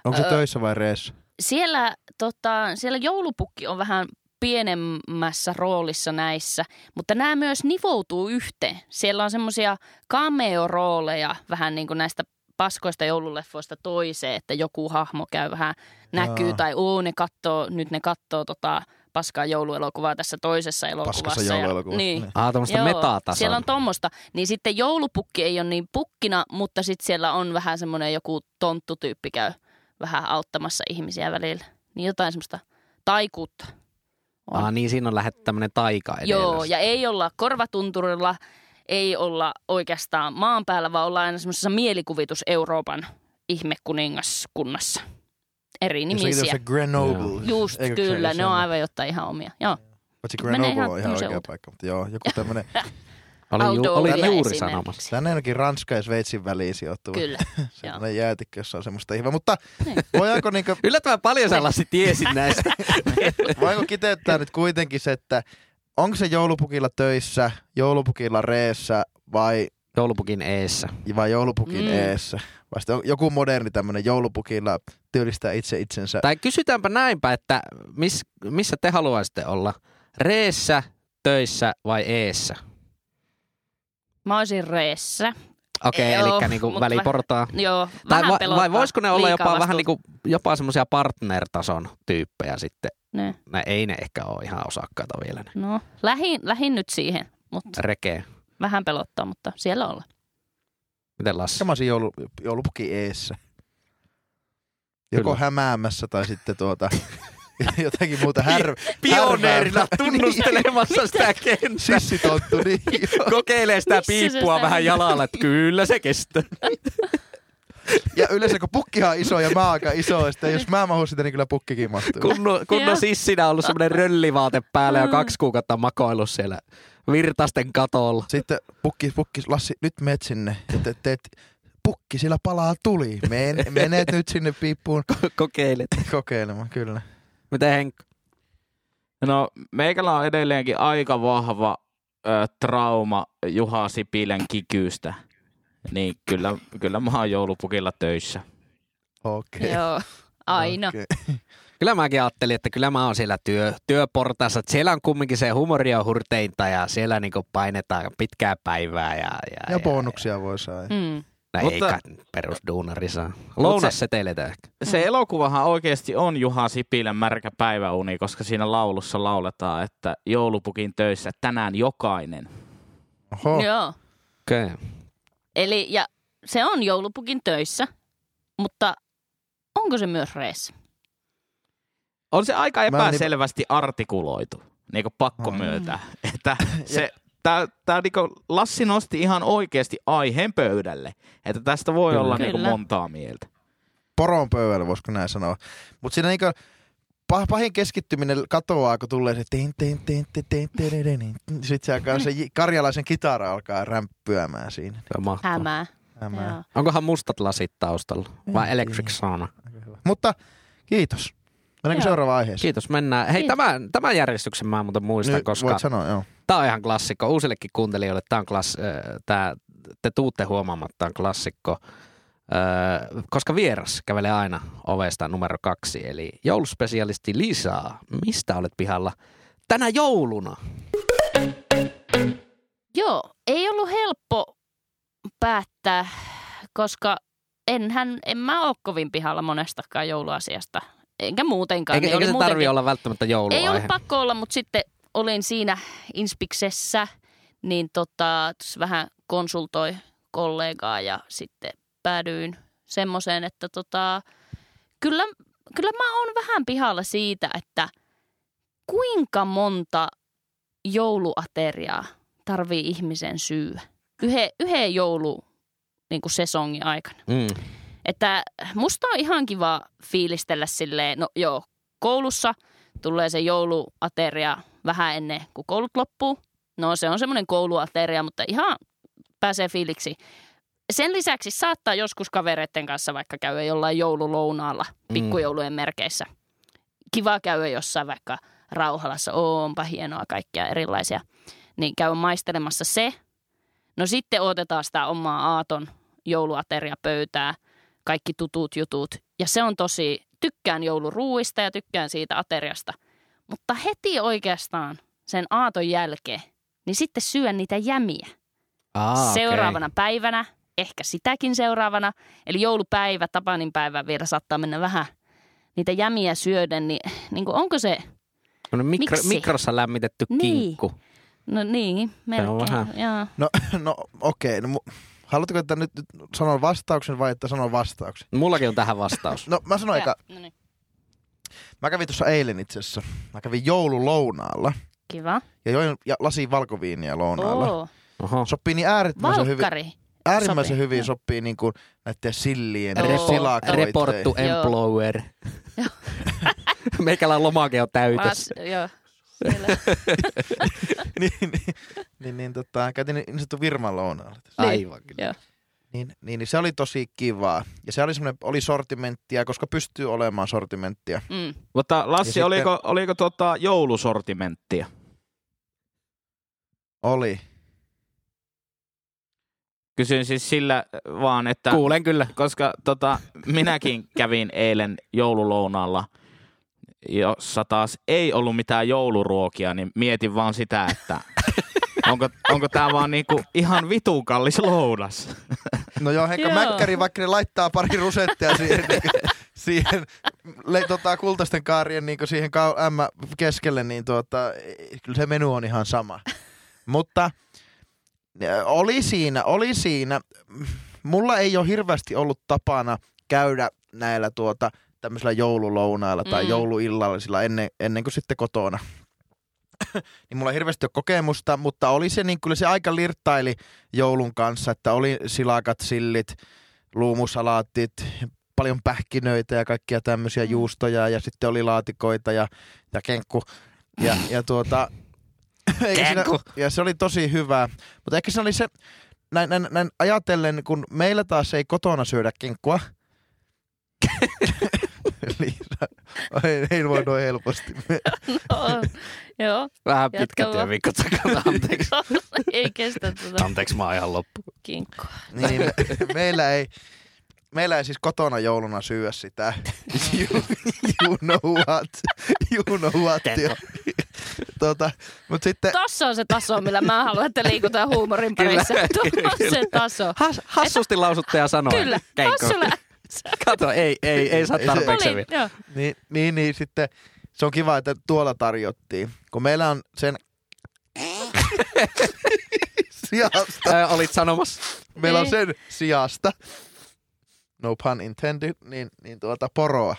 Onko se Öö, töissä vai reessä? Siellä, tota, siellä joulupukki on vähän pienemmässä roolissa näissä, mutta nämä myös nivoutuu yhteen. Siellä on semmoisia cameo-rooleja vähän niin kuin näistä paskoista joululeffoista toiseen, että joku hahmo käy vähän näkyy Jaa. tai uu, ne kattoo, nyt ne kattoo tota paskaa jouluelokuvaa tässä toisessa elokuvassa. Paskassa ja- jouluelokuvassa. Niin. Niin. Ah, tämmöistä Joo, metatasoa. Siellä on tommosta. Niin sitten joulupukki ei ole niin pukkina, mutta sitten siellä on vähän semmoinen joku tonttutyyppi käy vähän auttamassa ihmisiä välillä. Niin jotain semmoista taikuutta. On. Ah, niin siinä on lähdetty tämmöinen taika edellä. Joo, ja ei olla korvatunturilla, ei olla oikeastaan maan päällä, vaan ollaan aina semmoisessa mielikuvitus Euroopan ihmekuningaskunnassa. Eri Ja sekin on nimisiä. se Grenoble. Just Eikö se- kyllä, ne se on aivan jotain ihan omia. Joo. Paitsi Grenoble ihan on ihan oikea uutta. paikka, mutta joo, joku tämmönen, Olin, ju- olin Olia juuri sanomassa. tänne ainakin Ranska ja Sveitsin väliin sijoittuva. Kyllä. Sellainen jäätikkö, jossa on semmoista ihme. Mutta Niin. voidaanko, niinku, Yllättävän paljon sellaisia tiesin näistä. voinko kiteyttää nyt kuitenkin se, että onko se joulupukilla töissä, joulupukilla reessä vai, Joulupukin eessä. vai joulupukin Mm. eessä? Vai sitten on joku moderni tämmöinen joulupukilla työllistää itse itsensä. Tai kysytäänpä näinpä, että miss, missä te haluaisitte olla? Reessä, töissä vai eessä? Mä olisin reessä. Okei, Joo, eli niinku mut väliportaa. Joo, Tai vähän vai, pelottaa. vai voisiko ne olla jopa vähän vastuuta. niinku, jopa semmoisia partner-tason tyyppejä sitten? Ne. Ne, ei ne ehkä ole ihan osakkaita vielä ne. No, lähin, lähin nyt siihen, mutta Rekee. Vähän pelottaa, mutta siellä olla. Miten Lassi? Mä olisin joulu, joulupukin eessä. Joko Kyllä. hämäämässä tai sitten tuota, jotakin muuta här, Pioneerina härväämässä. tunnustelemassa sitä kenttää. Sissitonttu, niin joo. Kokeilee sitä Missä piippua vähän jalalla, että kyllä se kestää. Ja yleensä kun pukkihan on iso ja mä aika iso, ja sitten jos mä mahun sitä, niin kyllä pukkikin mahtuu. Kunnon, kunnon sissinä on ollut semmoinen röllivaate päällä ja Mm. kaksi kuukautta makoillut siellä virtasten katolla. Sitten pukki, pukki, Lassi, nyt meet sinne. Te, teet, pukki, sillä palaa tuli. Men, menet nyt sinne piippuun Kokeilet. kokeilemaan, kyllä. Miten Henkka? No, meikällä on edelleenkin aika vahva ö, trauma Juha Sipilän kikystä. Niin kyllä, kyllä mä oon joulupukilla töissä. Okei. Joo, aina. Okei. Kyllä mäkin ajattelin, että kyllä mä oon siellä työ, työportaassa. Että siellä on kumminkin se humoria hurteinta ja siellä niinku painetaan pitkää päivää. Ja, ja, Ja bonuksia voi saa. Mm. Ja, Mutta- eikä perusduunari saa. Lounasseteleitä ehkä. Se elokuvahan oikeasti on Juha Sipilän märkä päiväuni, koska siinä laulussa lauletaan, että joulupukin töissä tänään jokainen. Oho. Joo. Okei. Okay. Eli ja se on joulupukin töissä, mutta onko se myös reessä? On se aika en epäselvästi artikuloitu, niin kuin pakko Mm. myöntää. Että se, tää, tää niinku Lassi nosti ihan oikeasti aiheen pöydälle, että tästä voi Kyllä. olla niinku montaa mieltä. Poron pöydällä, voisiko näin sanoa. Mutta siinä niinku, pah, pahin keskittyminen katoaa, kun tulee se tin, tin, tin, tin, tin, tin, tin, tin. Sitten se alkaa, se karjalaisen kitara alkaa rämpyämään siinä. Hämää. Hämää. Onkohan mustat lasit taustalla? Vai Electric. Sauna? Mutta kiitos. Mennäänkö Joo. seuraavaan aiheeseen? Kiitos, mennään. Hei, Kiitos. tämän, tämän järjestyksen mä muuten muistan, Nyt koska Voit sanoa, joo. tämä on ihan klassikko. Uusillekin kuuntelijoille tämä on klass, äh, tää, te tuutte huomaamatta, tämä on klassikko. Äh, koska vieras kävelee aina ovesta numero kaksi, eli jouluspesialisti Lisa, mistä olet pihalla tänä jouluna? Joo, ei ollut helppo päättää, koska enhän, en mä ole kovin pihalla monestakaan jouluasiasta. Enkä muutenkaan. Eikä, niin eikä oli se muutenkin- tarvi olla välttämättä Ei jouluaihe. ollut pakko olla, mutta sitten olin siinä Inspiksessä, niin tota, vähän konsultoi kollegaa ja sitten päädyin semmoiseen, että tota, kyllä, kyllä mä oon vähän pihalla siitä, että kuinka monta jouluateriaa tarvii ihmisen yhden, yhden joulu niin kuin sesongin aikana. Mm. Että musta on ihan kiva fiilistellä silleen, no joo, koulussa tulee se jouluateria vähän ennen kuin koulut loppuu. No se on semmoinen kouluateria, mutta ihan pääsee fiiliksi. Sen lisäksi saattaa joskus kavereiden kanssa vaikka käydä jollain joululounaalla pikkujoulujen merkeissä. Kiva käydä jossain vaikka Rauhalassa, onpa hienoa kaikkia erilaisia. Niin käy maistelemassa se. No sitten otetaan sitä omaa aaton jouluateria pöytää, kaikki tutut jutut. Ja se on tosi, tykkään jouluruuista ja tykkään siitä ateriasta. Mutta heti oikeastaan sen aaton jälkeen, niin sitten syön niitä jämiä. Aa, seuraavana päivänä, ehkä sitäkin seuraavana. Eli joulupäivä, Tapanin päivä vielä saattaa mennä vähän niitä jämiä syöden, niin, niin kuin onko se, Okay. Mikro, Miksi? mikrossa lämmitetty Niin. kinkku. no niin, melkein. No, no okei. Okay, no, haluatteko, että nyt, nyt sanon vastauksen vai että sanon vastauksen? Mullakin on tähän vastaus. No mä sanon eka, No niin. Mä kävin tuossa eilen itse asiassa. Mä kävin joululounaalla Kiva. ja join ja lasin valkoviiniä lounaalla. Oo. Oho. Sopii niin äärimmäisen hyvin. Valkkari. Äärimmäisen Sopii, hyvin sopii niin kuin näiden sillien, Joo. silakoiteen. Report to Joo. employer. Meikälän lomake on täytössä. Vas, joo. Siellä. niin, niin, niin, niin tota, käytiin niin sanottu Virman lounaalla. tässä. Aivan kyllä. Joo. Niin, niin, niin, se oli tosi kivaa. Ja se oli semmoinen, oli sortimenttia, koska pystyy olemaan sortimenttia. Mm. Mutta Lassi, sitten- oliko, oliko tota joulusortimenttia? Oli. Kysyn siis sillä vaan, että Kuulen kyllä. koska tota, minäkin kävin eilen joululounaalla, jossa taas ei ollut mitään jouluruokia, niin mietin vaan sitä, että onko, onko tämä vaan niinku ihan vitun kallis lounas. No joo, Henkka Joo. Mäkkäri, vaikka ne laittaa pari rusettia siihen, niin, siihen le, tota, kultaisten kaarien niin siihen kau, ämmä keskelle, niin tuota, kyllä se menu on ihan sama. Mutta äh, oli siinä, oli siinä. Mulla ei ole hirveästi ollut tapana käydä näillä tuota, tämmöisillä joululounailla tai Mm. jouluillallisilla ennen, ennen kuin sitten kotona. niin mulla ei hirveästi ole kokemusta, mutta oli se niin kyllä se aika lirttaili joulun kanssa, että oli silakat, sillit, luumusalaatit, paljon pähkinöitä ja kaikkia tämmöisiä Mm. juustoja ja sitten oli laatikoita ja, ja kenkku. Ja, ja tuota, siinä, ja se oli tosi hyvä. Mutta ehkä se oli se, näin, näin, näin ajatellen, kun meillä taas ei kotona syödä kenkkua. Liisa, ei, ei voi noin helposti. No, joo. Vähän pitkä työviikko takana, anteeksi. ei kestä tuota Anteeksi, mä oon ihan loppu. kinkkua. Niin, me, meillä ei, meillä ei siis kotona jouluna syödä sitä. You, you know what. You know what. Tota, mut sitten, Tossa on se taso, millä mä haluan, että liikutaan huumorin Kyllä, parissa. Tuo on se taso. Has, hassusti lausuttuja sanoja. Kyllä, Keikko. Kato, ei, ei, ei saa tarpeeksi Oli, niin, niin, niin, sitten se on kiva, että tuolla tarjottiin. Kun meillä on sen sijasta, Ö, olit sanomassa. meillä on Ei. sen sijasta, no pun intended, niin, niin tuota poroa.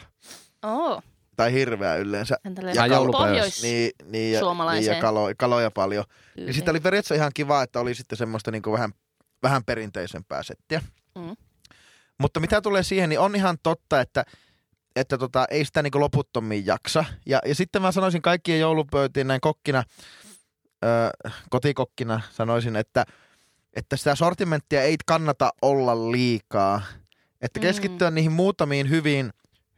Oo. Tai hirveä yleensä. Ja. Pohjois. Niin, niin, ja, niin ja kalo, kaloja paljon. Ja sitten oli periaatteessa ihan kiva, että oli sitten semmoista niin vähän, vähän perinteisempää settiä. Mm. Mutta mitä tulee siihen, niin on ihan totta, että, että tota, ei sitä niin loputtomiin jaksa. Ja, ja sitten mä sanoisin kaikkien joulupöytiin näin kokkina, ö, kotikokkina sanoisin, että, että sitä sortimenttia ei kannata olla liikaa. Että Mm. keskittyä niihin muutamiin hyviin,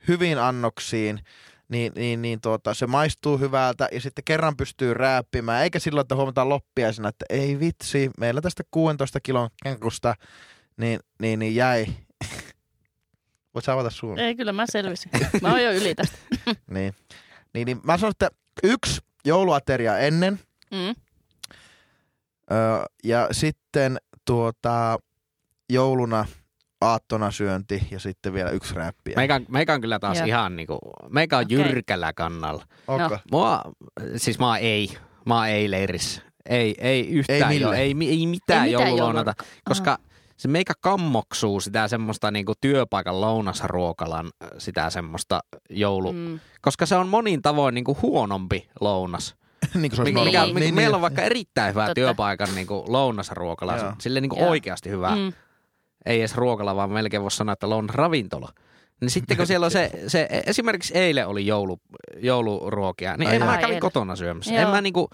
hyviin annoksiin, niin, niin, niin tuota, se maistuu hyvältä ja sitten kerran pystyy rääppimään, eikä silloin, että huomataan loppiaisena, että ei vitsi, meillä tästä 16 kilon kenkusta niin, niin, niin jäi. Voit sä avata suun? Ei, kyllä mä selvisin. Mä oon jo yli tästä. Niin. Niin, niin mä sanon, että yksi jouluateria ennen Mm. öö, ja sitten tuota, jouluna aattona syönti ja sitten vielä yksi räppiä. Meikä, meikä on kyllä taas Joo. ihan niinku, meikä on Okei. jyrkällä kannalla. Onko? No. Mua, siis mä ei, mä ei leirissä. Ei, ei yhtään, Ei ei, jo, ei, ei mitään, Ei mitään joululounata, koska se meikä kammoksuu sitä semmoista niinku työpaikan lounasruokalan sitä semmoista joulu, mm. Koska se on monin tavoin niinku huonompi lounas. niin kuin se olisi Mikä, mikä, normaali. mikä, niin, meillä on niin. vaikka erittäin hyvä Totta. työpaikan niinku lounasruokala, Joo. sille niinku Joo. oikeasti hyvä. Mm. Ei edes ruokala, vaan melkein voisi sanoa, että lounasravintola. Niin sitten kun siellä on se, se esimerkiksi eilen oli joulu, jouluruokia, niin Ai en joo. mä kävin kotona syömässä. Joo. En mä niinku,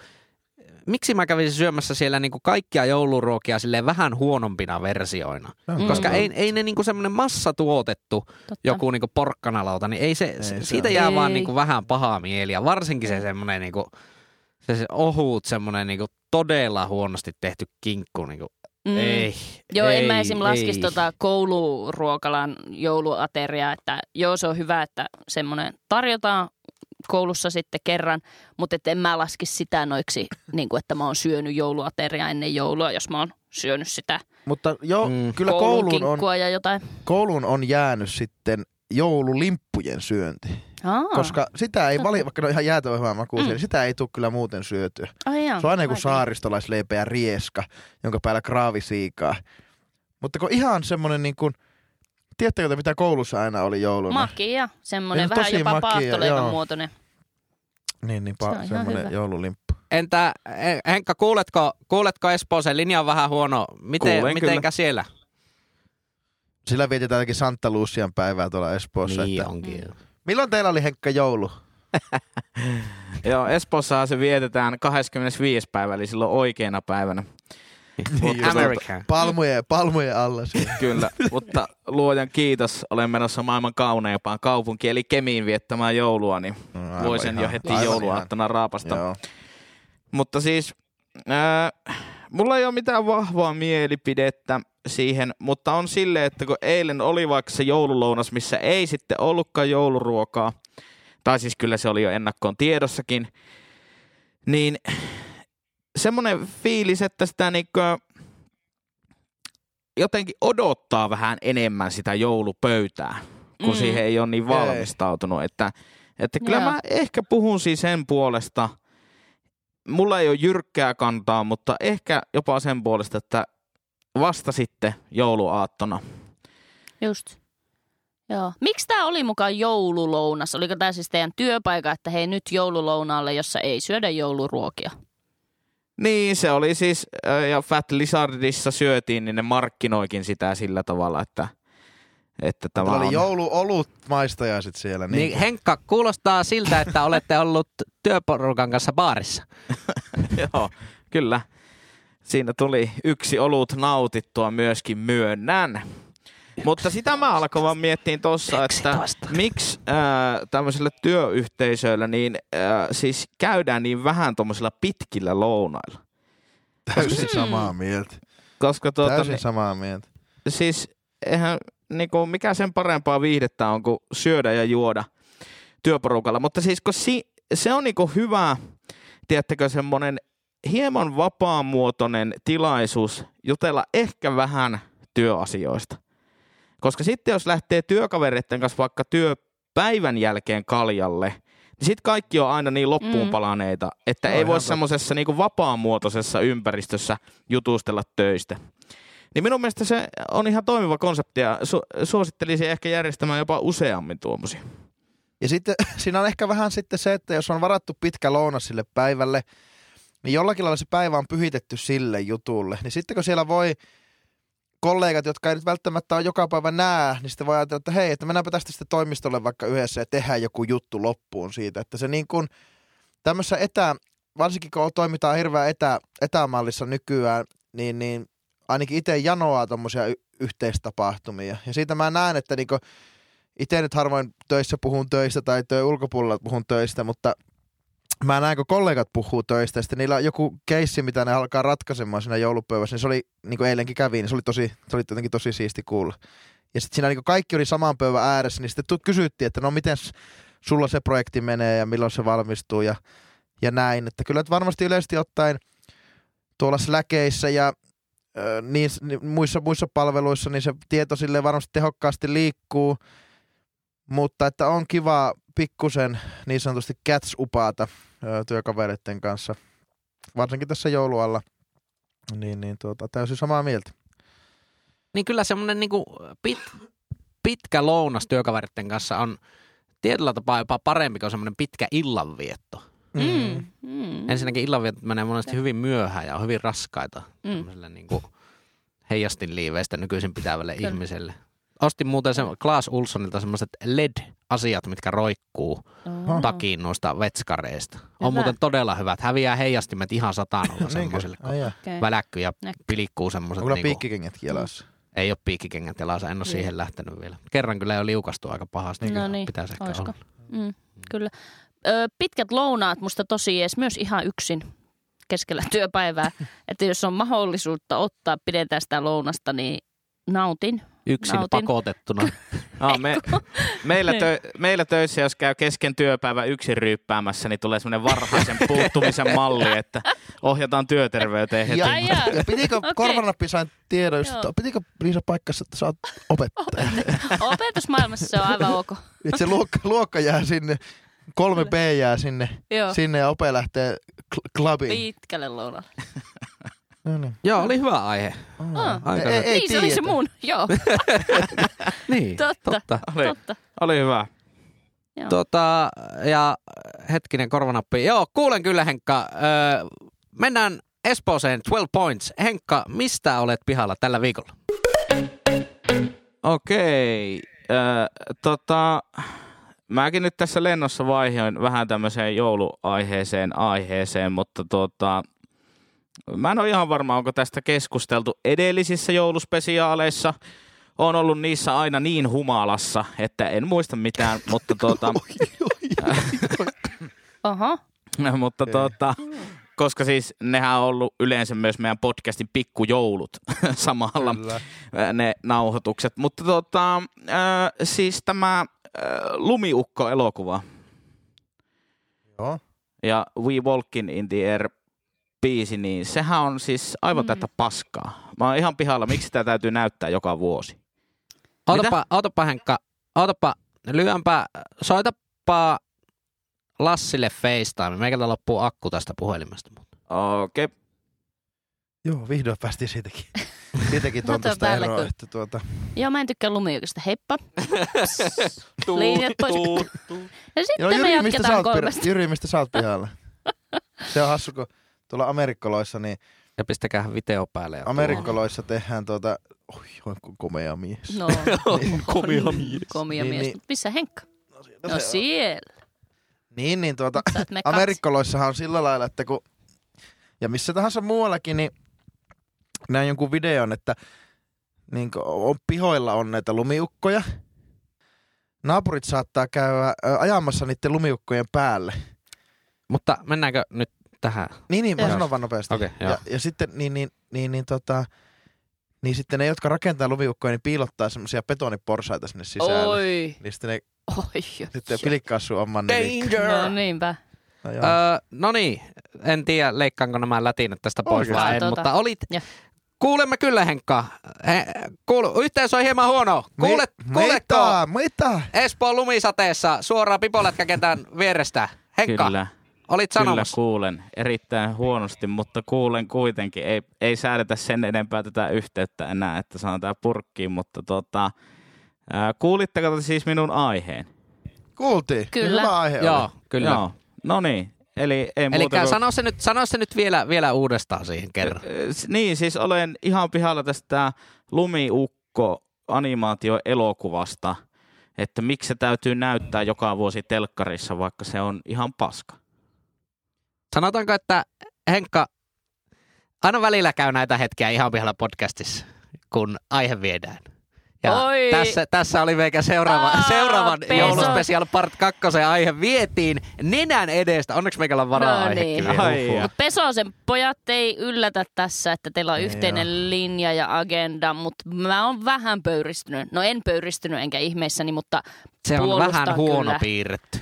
miksi mä kävisin syömässä siellä niinku kaikkia jouluruokia silleen vähän huonompina versioina? Mm. Koska ei, ei ne niinku semmoinen massatuotettu Totta. joku niinku porkkanalauta, niin ei se, Ei se siitä ole. jää vaan Ei. niinku vähän pahaa mieli. Ja varsinkin se semmoinen niinku, se, se ohut semmoinen niinku todella huonosti tehty kinkku. Niinku, Mm. Ei, Joo, ei, en mä esim. laskisi ei. tota kouluruokalan jouluateriaa, että joo se on hyvä, että semmoinen tarjotaan koulussa sitten kerran, mutta et en mä laskisi sitä noiksi, niin kuin, että mä oon syönyt jouluateriaa ennen joulua, jos mä oon syönyt sitä Mutta jo, Mm. kyllä kouluun on, ja jotain. kouluun on jäänyt sitten joululimppujen syönti. Aa, Koska sitä ei vali, vaikka ne on ihan jäätävän hyvää makuisia, Mm. niin sitä ei tule kyllä muuten syötyä. ai jaa, Se on aina joku ja rieska, jonka päällä kraavisiikaa. Mutta kun ihan semmoinen niin kuin tiedättekö te, mitä koulussa aina oli jouluna? Makia, semmoinen Ei, vähän jopa paahtoleivän muotoinen. Niin, niin Se pa- ihan semmoinen hyvä. joululimppu. Entä Henkka, kuuletko, kuuletko Espoon? Se linja on vähän huono. Miten, Kuulen mitenkä kyllä. siellä? Sillä vietetään jotenkin Santa Lucian päivää tuolla Espoossa. Niin että... onkin. Milloin teillä oli Henkka joulu? Joo, Espoossahan se vietetään 25. päivä, eli silloin oikeana päivänä. Niin, America. Palmujen, palmujen alla. Kyllä, mutta luojan kiitos, olen menossa maailman kauneimpaan kaupunkiin, eli Kemiin viettämään joulua, niin No, aivan voi sen jo heti aivan jouluaattona raapasta. Joo. Mutta siis, ää, mulla ei ole mitään vahvaa mielipidettä siihen, mutta on silleen, että kun eilen oli vaikka se joululounas, missä ei sitten ollutkaan jouluruokaa, tai siis kyllä se oli jo ennakkoon tiedossakin, niin semmoinen fiilis, että sitä niinku jotenkin odottaa vähän enemmän sitä joulupöytää, kun Mm. siihen ei ole niin valmistautunut. Että, että kyllä Joo. mä ehkä puhun siis sen puolesta, mulla ei ole jyrkkää kantaa, mutta ehkä jopa sen puolesta, että vasta sitten jouluaattona. Just. Joo. Miksi tämä oli mukaan joululounas? Oliko tämä siis teidän työpaikka, että hei nyt joululounaalle, jossa ei syödä jouluruokia? Niin, se oli siis, ja Fat Lizardissa syötiin, niin ne markkinoikin sitä sillä tavalla, että, että tämä oli on... jouluolut maistajaiset siellä. Niin, Niin, niin Henkka, kuulostaa siltä, että olette ollut työporukan kanssa baarissa. Joo, kyllä. Siinä tuli yksi olut nautittua myöskin myönnän. Mutta sitä mä alkoin vaan miettiä tuossa, että 11. miksi ää, tämmöisillä työyhteisöillä niin ää, siis käydään niin vähän tuommoisilla pitkillä lounailla. täysin Mm. samaa mieltä. Koska tuota, Täysin niin, samaa mieltä. siis eihän niinku, mikä sen parempaa viihdettä on kuin syödä ja juoda työporukalla. Mutta siis kun si, se on niinku hyvä, tiedättekö, semmoinen hieman vapaamuotoinen tilaisuus jutella ehkä vähän työasioista. Koska sitten jos lähtee työkavereiden kanssa vaikka työpäivän jälkeen kaljalle, niin sitten kaikki on aina niin loppuun Mm. palaneita, että Se on ei voi semmoisessa niinku vapaamuotoisessa ympäristössä jutustella töistä. Niin minun mielestä se on ihan toimiva konsepti ja su- suosittelisin ehkä järjestämään jopa useammin tuommoisia. Ja sitten siinä on ehkä vähän sitten se, että jos on varattu pitkä lounas sille päivälle, niin jollakin lailla se päivä on pyhitetty sille jutulle. Niin sitten kun siellä voi kollegat, jotka ei nyt välttämättä ole joka päivä näe, niin sitten voi ajatella, että hei, että mennäänpä tästä sitten toimistolle vaikka yhdessä ja tehdään joku juttu loppuun siitä. Että se niin kuin tämmöisessä etä, varsinkin kun toimitaan hirveän etä, etämallissa nykyään, niin, niin ainakin itse janoaa tuommoisia y- yhteistapahtumia. Ja siitä mä näen, että niinku itse nyt harvoin töissä puhun töistä tai työ ulkopuolella puhun töistä, mutta mä näen, kun kollegat puhuu töistä, ja niillä on joku keissi, mitä ne alkaa ratkaisemaan siinä joulupöydässä, niin se oli, niin kuin eilenkin kävi, niin se oli, tosi, se oli jotenkin tosi siisti kuulla. Ja sitten siinä niin kaikki oli saman pöydän ääressä, niin sitten kysyttiin, että no miten sulla se projekti menee ja milloin se valmistuu ja, ja näin. Että kyllä että varmasti yleisesti ottaen tuolla Slackeissä ja ö, niin, muissa, muissa palveluissa, niin se tieto sille varmasti tehokkaasti liikkuu, mutta että on kiva pikkusen niin sanotusti ö, työkavereiden kanssa, varsinkin tässä joulualla. Niin, niin tuota, täysin samaa mieltä. Niin kyllä semmoinen niinku pit, pitkä lounas työkaveritten kanssa on tietyllä tapaa jopa parempi kuin semmoinen pitkä illanvietto. Mm. Mm. Ensinnäkin illanvietot menee monesti hyvin myöhään ja on hyvin raskaita Mm. tämmöiselle niinku heijastinliiveistä nykyisin pitävälle Kyllä. ihmiselle. Ostin muuten se Klaas Ulssonilta semmoiset LED-asiat, mitkä roikkuu Oo. takiin noista vetskareista. On Hyvä. muuten todella hyvät. Häviää heijastimet ihan satanolla? Ai jaa. Okei. Väläkky ja pilikkuu semmoiset. Onko Niinku, piikkikengät kielassa? ei ole piikkikengät jalassa, en ole Niin. siihen lähtenyt vielä. Kerran kyllä jo liukastuu aika pahasti. No niin, Pitäisi ehkä oisko? olla. Mm, kyllä. Ö, pitkät lounaat musta tosi ees myös ihan yksin keskellä työpäivää. että jos on mahdollisuutta ottaa, pidetään sitä lounasta, niin nautin. Yksin Nautin. pakotettuna. No, me, meillä, Niin. tö, meillä töissä, jos käy kesken työpäivä yksin ryyppäämässä, niin tulee semmoinen varhaisen puuttumisen malli, että ohjataan työterveyteen heti. Ja, jaa. ja pitikö okay. korvanappi sain tiedon, että pitikö Liisa paikassa, että sä oot opettaja? Opetusmaailmassa se on aivan ok. että se luokka, luokka jää sinne, kolme B jää sinne, Joo. sinne ja Ope lähtee kl- klubiin. Pitkälle lounalle. No niin. Joo, oli hyvä aihe. Ah. Aika Ei- ei niin, se oli se mun. Joo, Niin, totta. totta. Oli, totta. oli hyvä. Joo. Tota, ja hetkinen korvanappi. Joo, kuulen kyllä Henkka. Öö, mennään Espooseen 12 points. Henkka, mistä olet pihalla tällä viikolla? Okei. Äh, tota, mäkin nyt tässä lennossa vaihoin vähän tämmöiseen jouluaiheeseen aiheeseen, mutta tota, mä en ole ihan varma, onko tästä keskusteltu edellisissä jouluspesiaaleissa. On ollut niissä aina niin humalassa, että en muista mitään, mutta tota, Oho. mutta tota, koska siis nehän on ollut yleensä myös meidän podcastin pikkujoulut samalla Kyllä. ne nauhoitukset. Mutta tota, äh, siis tämä äh, Lumiukko-elokuva Joo. ja We Walkin in the Air biisi, niin sehän on siis aivan Mm. tätä paskaa. Mä oon ihan pihalla, miksi sitä täytyy näyttää joka vuosi. Ootapa, ootapa Henkka, ootapa, lyönpä, soitapa Lassille FaceTime. Meikältä loppuu akku tästä puhelimesta. Okei, okay. Joo, vihdoin päästiin siitäkin. Siitäkin tontasta päälle, eroa, kun- että tuota... Joo, mä en tykkää lumijukosta. Heippa. Linjat pois. Ja sitten Joo, me Jyri, mistä sä, jatketaan oot, kolmesta. Jyri, mistä sä oot pihalla? Se on hassu, kun tuolla Amerikkaloissa, niin Ja pistäkää video päälle. Ja Amerikkaloissa tehdään tuota... Oi, kun komea mies. No, Komia mies. komia Niin, mies. niin. Missä Henkka? No, No se on. siellä. Niin, niin tuota... Amerikkaloissahan on sillä lailla, että kun... Ja missä tahansa muuallakin, niin näin jonkun videon, että niin on, pihoilla on näitä lumiukkoja. Naapurit saattaa käydä ajamassa niiden lumiukkojen päälle. Mutta mennäänkö nyt tähän? Niin, niin, mä Joo. sanon vaan nopeasti. Joo. ja, ja sitten, niin, niin, niin, niin, tota, niin sitten ne, jotka rakentaa lumiukkoja, niin piilottaa semmoisia betoniporsaita sinne sisälle. Oi. Niin sitten ne Oi. jo. sitten pilikkaa sun oman nelikon. No niinpä. No, joo. Öö, no niin, en tiedä leikkaanko nämä lätinät tästä pois vai en, Tota, mutta olit... ja. Kuulemme kyllä Henkka. He, kuulu, yhteys on hieman huono. Kuulet, Mi- kuuletko Mitä? Mitä? Espoon lumisateessa suoraan pipolätkäkentän vierestä? Henkka, kyllä. Olit Kyllä sanomassa. kuulen. Erittäin huonosti, mutta kuulen kuitenkin. Ei, ei säädetä sen enempää tätä yhteyttä enää, että saan tää purkkiin, mutta tota, ää, kuulitteko te siis minun aiheen? Kuultiin. Kyllä. Hyvä aihe Joo, oli. kyllä. Joo. No niin, eli ei Eli muuta kuin... sano se nyt, sano se nyt vielä, vielä uudestaan siihen kerran. Niin, siis olen ihan pihalla tästä Lumiukko animaatioelokuvasta, että miksi se täytyy näyttää joka vuosi telkkarissa, vaikka se on ihan paska. Sanotaanko, että Henkka, aina välillä käy näitä hetkiä ihan pihalla podcastissa, kun aihe viedään. Ja Oi. tässä, tässä oli meikä seuraava, Aa, seuraavan peso. jouluspecial part kakkosen aihe vietiin nenän edestä. Onneksi meikällä on varaa No niin. vielä. Ai Uhuh. ja. Mut Pesosen pojat ei yllätä tässä, että teillä on Ei yhteinen linja ja agenda, mutta mä oon vähän pöyristynyt. No en pöyristynyt enkä ihmeissäni, mutta Se on vähän huono kyllä. piirretty.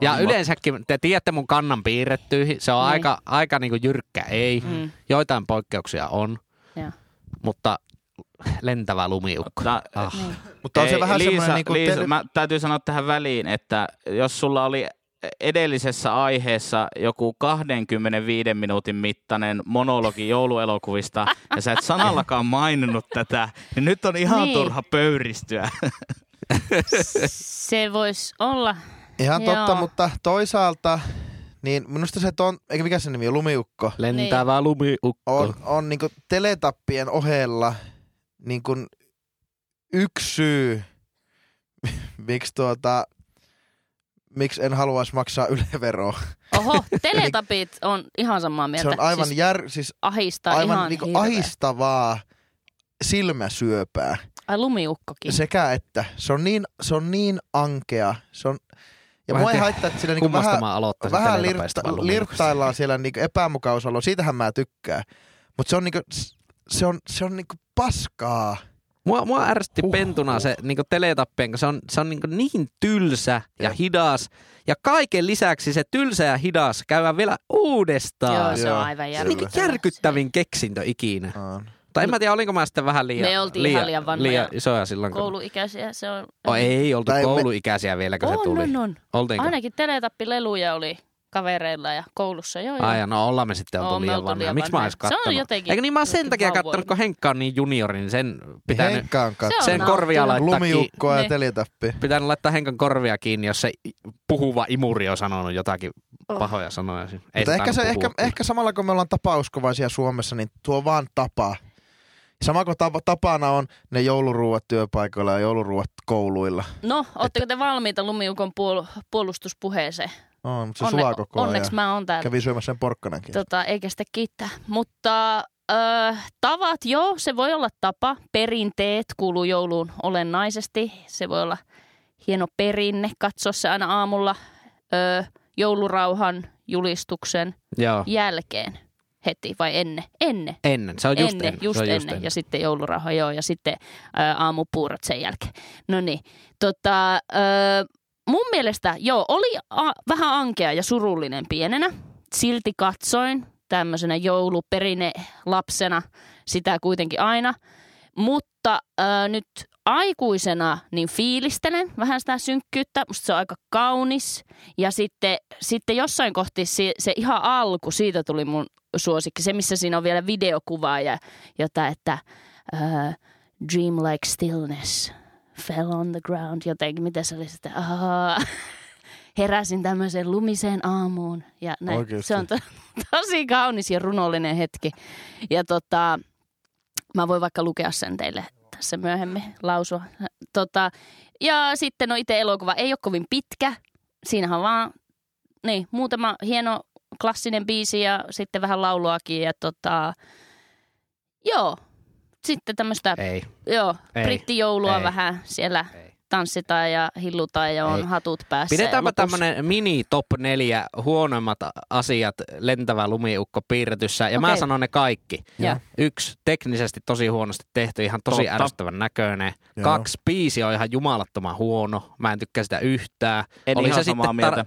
Ja yleensäkin, te tiedätte mun kannan piirrettyihin, se on Niin. aika, aika niinku jyrkkä ei. Mm. Joitain poikkeuksia on, Joo. mutta lentävä lumiukko. Ta- Ah. Niin. Mutta on se Ei, vähän Liisa, semmoinen... Niin Liisa, tele- mä täytyy sanoa tähän väliin, että jos sulla oli edellisessä aiheessa joku 25 minuutin mittainen monologi jouluelokuvista ja sä et sanallakaan maininnut tätä, niin nyt on ihan Niin. turha pöyristyä. Se voisi olla. Ihan totta, Joo. mutta toisaalta, niin minusta se ton, eikä mikä se nimi on, lumiukko, Lentävä lumiukko. on, on niinku teletappien ohella niinku yksi syy, miksi tuota, miksi en haluaisi maksaa yleveroa. Oho, teletapit on ihan samaa mieltä. Se on aivan, siis jär, siis ahistaa aivan ihan niinku hirveä. ahistavaa silmäsyöpää. Ai lumiukkokin. Sekä että se on niin, se on niin ankea. Se on, ja mua ei haittaa, että sillä niinku vähän, vähän lirtta, vai lumiukosta? lirttaillaan siellä niinku epämukausolo. Siitähän mä tykkään. Mutta se on niinku, se on, se on niinku paskaa. Mua, mua ärsytti Huh, pentuna se niinku teletappien, kun se on, se on niinku niin tylsä ja Jep. hidas. Ja kaiken lisäksi se tylsä ja hidas käydään vielä uudestaan. Joo, se on aivan se Se on niinku järkyttävää. järkyttävin keksintö ikinä. On. Tai en mä tiedä, olinko mä sitten vähän liian, Me oltiin ihan liian vanhoja. liian isoja silloin. Kun... Kouluikäisiä se on. Oh, ei oltu Tai me- kouluikäisiä vielä, kun se on, tuli. on, on. Oltiinko? Ainakin teletappileluja oli kavereilla ja koulussa. Joo, joo. Ai no ollaan me sitten oltu me liian vanhoja. liian Miksi mä ois vanhoja. Se on kattonut? jotenkin- Eikö niin mä oon sen takia kattonut, kun Henkka on niin juniori, niin sen pitänyt, Henkka on Se on katso. sen korvia laittaa kiinni. Lumiukkoa ja Ne. teletappi. Pitänyt laittaa Henkan korvia kiinni, jos se puhuva imuri on sanonut jotakin Oh. pahoja sanoja. Ei Mutta ehkä, se, ehkä, ehkä samalla kun me ollaan tapauskovaisia Suomessa, niin tuo vaan tapa. Sama kuin tapa, tapana on ne jouluruuat työpaikoilla ja jouluruuat kouluilla. No, ootteko te valmiita Lumiukon puol- puolustuspuheeseen? On, mutta se sulaa koko ajan. onneksi mä oon täällä. Kävi syömässä sen porkkanankin. Tota, eikä sitä kiittää. Mutta ö, tavat, joo, se voi olla tapa. Perinteet kuuluu jouluun olennaisesti. Se voi olla hieno perinne katsoa se aina aamulla ö, joulurauhan julistuksen Joo, jälkeen heti vai ennen? Ennen. ennen. Se on just ennen, ennen. just se on ennen. Ja sitten joulurauha, joo, ja sitten ä, aamupuurot sen jälkeen. No niin, tota, mun mielestä, joo, oli a, vähän ankea ja surullinen pienenä. Silti katsoin tämmöisenä jouluperinne lapsena sitä kuitenkin aina. Mutta ö, nyt aikuisena niin fiilistelen vähän sitä synkkyyttä. Musta se on aika kaunis. Ja sitten, sitten jossain kohti se, se ihan alku, siitä tuli mun suosikki. Se, missä siinä on vielä videokuvaa ja jotain, että uh, dream like stillness fell on the ground. Jotenkin, mitä se oli sitten? Uh, heräsin tämmöiseen lumiseen aamuun. Ja näin. Se on to, tosi kaunis ja runollinen hetki. Ja tota, mä voin vaikka lukea sen teille tässä myöhemmin lausua. Tota, ja sitten no itse elokuva ei ole kovin pitkä. Siinähän on vaan niin, muutama hieno klassinen biisi ja sitten vähän lauluakin. Ja tota, joo, sitten tämmöistä joo, Ei. brittijoulua Ei. vähän siellä Ei. Tanssitaan ja hillutaan ja on Ei. hatut päässä. Pidetäänpä ja tämmönen mini top neljä huonoimmat asiat lentävä lumiukko piirretyssä. Ja mä Okei. sanon ne kaikki. Joo. Yksi, teknisesti tosi huonosti tehty, ihan tosi Totta. ärsyttävän näköinen. Joo. Kaksi, biisi on ihan jumalattoman huono. Mä en tykkää sitä yhtään. En Oli ihan se samaa sitten mieltä.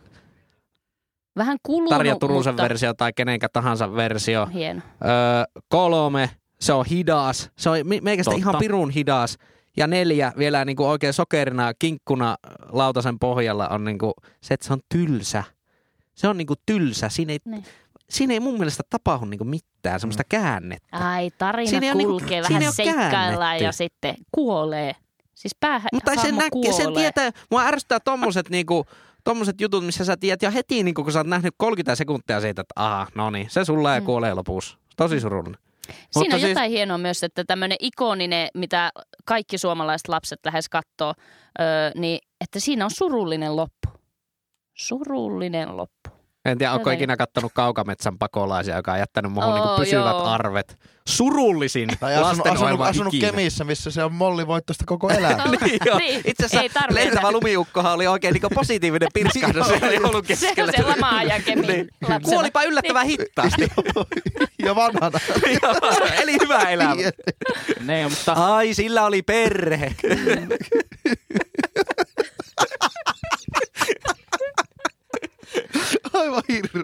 Vähän kulunut, Tarja Turusen mutta versio tai kenenkä tahansa versio. hieno. Öö, kolme, se on hidas. Se on me- meikästä Totta. ihan pirun hidas. Ja neljä vielä niin kuin oikein sokerina, kinkkuna lautasen pohjalla on niin kuin se, että se on tylsä. Se on niin kuin tylsä. Siinä ei, Niin. siinä ei mun mielestä tapahdu niin kuin mitään semmoista käännettä. Ai, tarina Siinä kulkee, siinä ei vähän seikkaillaan ja sitten kuolee. Siis päähän Mutta hahmo näkee, sen tietää, mua ärsyttää tommoset niinku, tommoset jutut, missä sä tiedät jo heti, niinku, kun sä oot nähnyt 30 sekuntia siitä, että aha, no niin, se sulla ja Mm. kuolee lopussa. Tosi surullinen. Siinä on siis- jotain hienoa myös, että tämmöinen ikoninen, mitä kaikki suomalaiset lapset lähes katsoo, öö, niin että siinä on surullinen loppu. Surullinen loppu. En tiedä, onko ikinä kattonut Kaukametsän pakolaisia, joka on jättänyt muuhun Oo, niinku pysyvät joo. arvet. Surullisin Tai asunut, asunut, asunut. Kemissä, missä se on molli voittosta koko elämä. niin, joo. Niin, Itse asiassa lentävä lumiukkohan oli oikein niinku positiivinen pirskahdus siellä joulun Se on keskellä. se lama-ajan kemi Niin. Kuolipa yllättävän hittaasti. ja vanhana. Eli hyvä elämä. Ne, mutta Ai, sillä oli perhe. Aivan hirveä.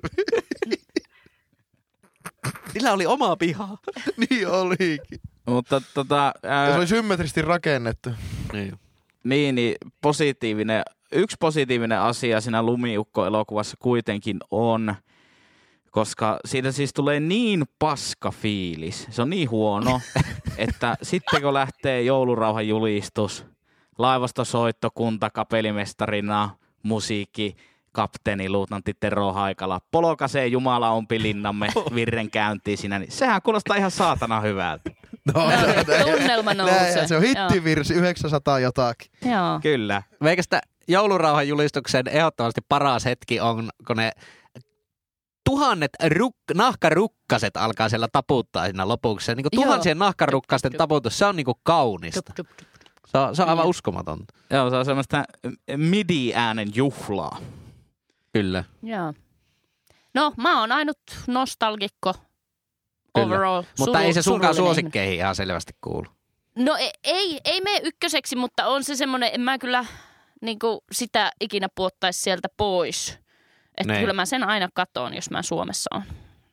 Sillä oli oma piha. niin olikin. mutta tota, Ja ää, se oli symmetrisesti rakennettu. Niin. niin, niin positiivinen, yksi positiivinen asia siinä Lumiukko-elokuvassa kuitenkin on, koska siitä siis tulee niin paska fiilis, se on niin huono, että sitten kun lähtee joulurauhan julistus, laivastosoittokunta kapelimestarina, musiikki, kapteeni, luutnantti Tero Haikala, polokasee Jumala ompi linnamme virren käyntiin siinä, niin sehän kuulostaa ihan saatana hyvältä. No, Tunnelma nousee. Se on hittivirsi 900 jotakin. Joo. Joo. Kyllä. Meikästä joulurauhan julistuksen ehdottomasti paras hetki on, kun ne tuhannet ruk- nahkarukkaset alkaa siellä taputtaa siinä lopuksi. Se, niin kuin Joo. tuhansien nahkarukkasten jup, jup. taputus, se on niin kuin kaunista. Tup, tup, tup. Se on, se on aivan Niin. uskomatonta. Joo, se on semmoista midi-äänen juhlaa. Kyllä. Joo. No, mä oon ainut nostalgikko Kyllä. overall. Mutta Suru- ei se sunkaan suosikkeihin ihan selvästi kuulu. No ei, ei, ei mene ykköseksi, mutta on se semmoinen, en mä kyllä niin sitä ikinä puottaisi sieltä pois. Että Niin. kyllä mä sen aina katon, jos mä Suomessa on.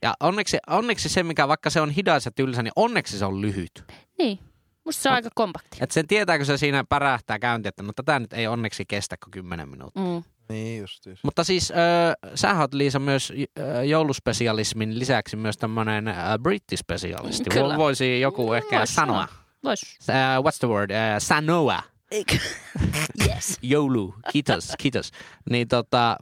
Ja onneksi, onneksi se, mikä vaikka se on hidas ja tylsä, niin onneksi se on lyhyt. Niin, musta se on aika kompakti. Että sen tietääkö se siinä pärähtää käynti, että no tätä nyt ei onneksi kestä kuin 10 minuuttia. Mm. Niin justiis. Mutta siis äh, sä oot Liisa myös äh, jouluspesialismin lisäksi myös tämmönen äh, brittispesialisti. Kyllä. Vo- Voisi joku ehkä Vois sanoa. Vois. Uh, what's the word? Uh, sanoa. Yes. Joulu. Kiitos, kiitos. Niin tota,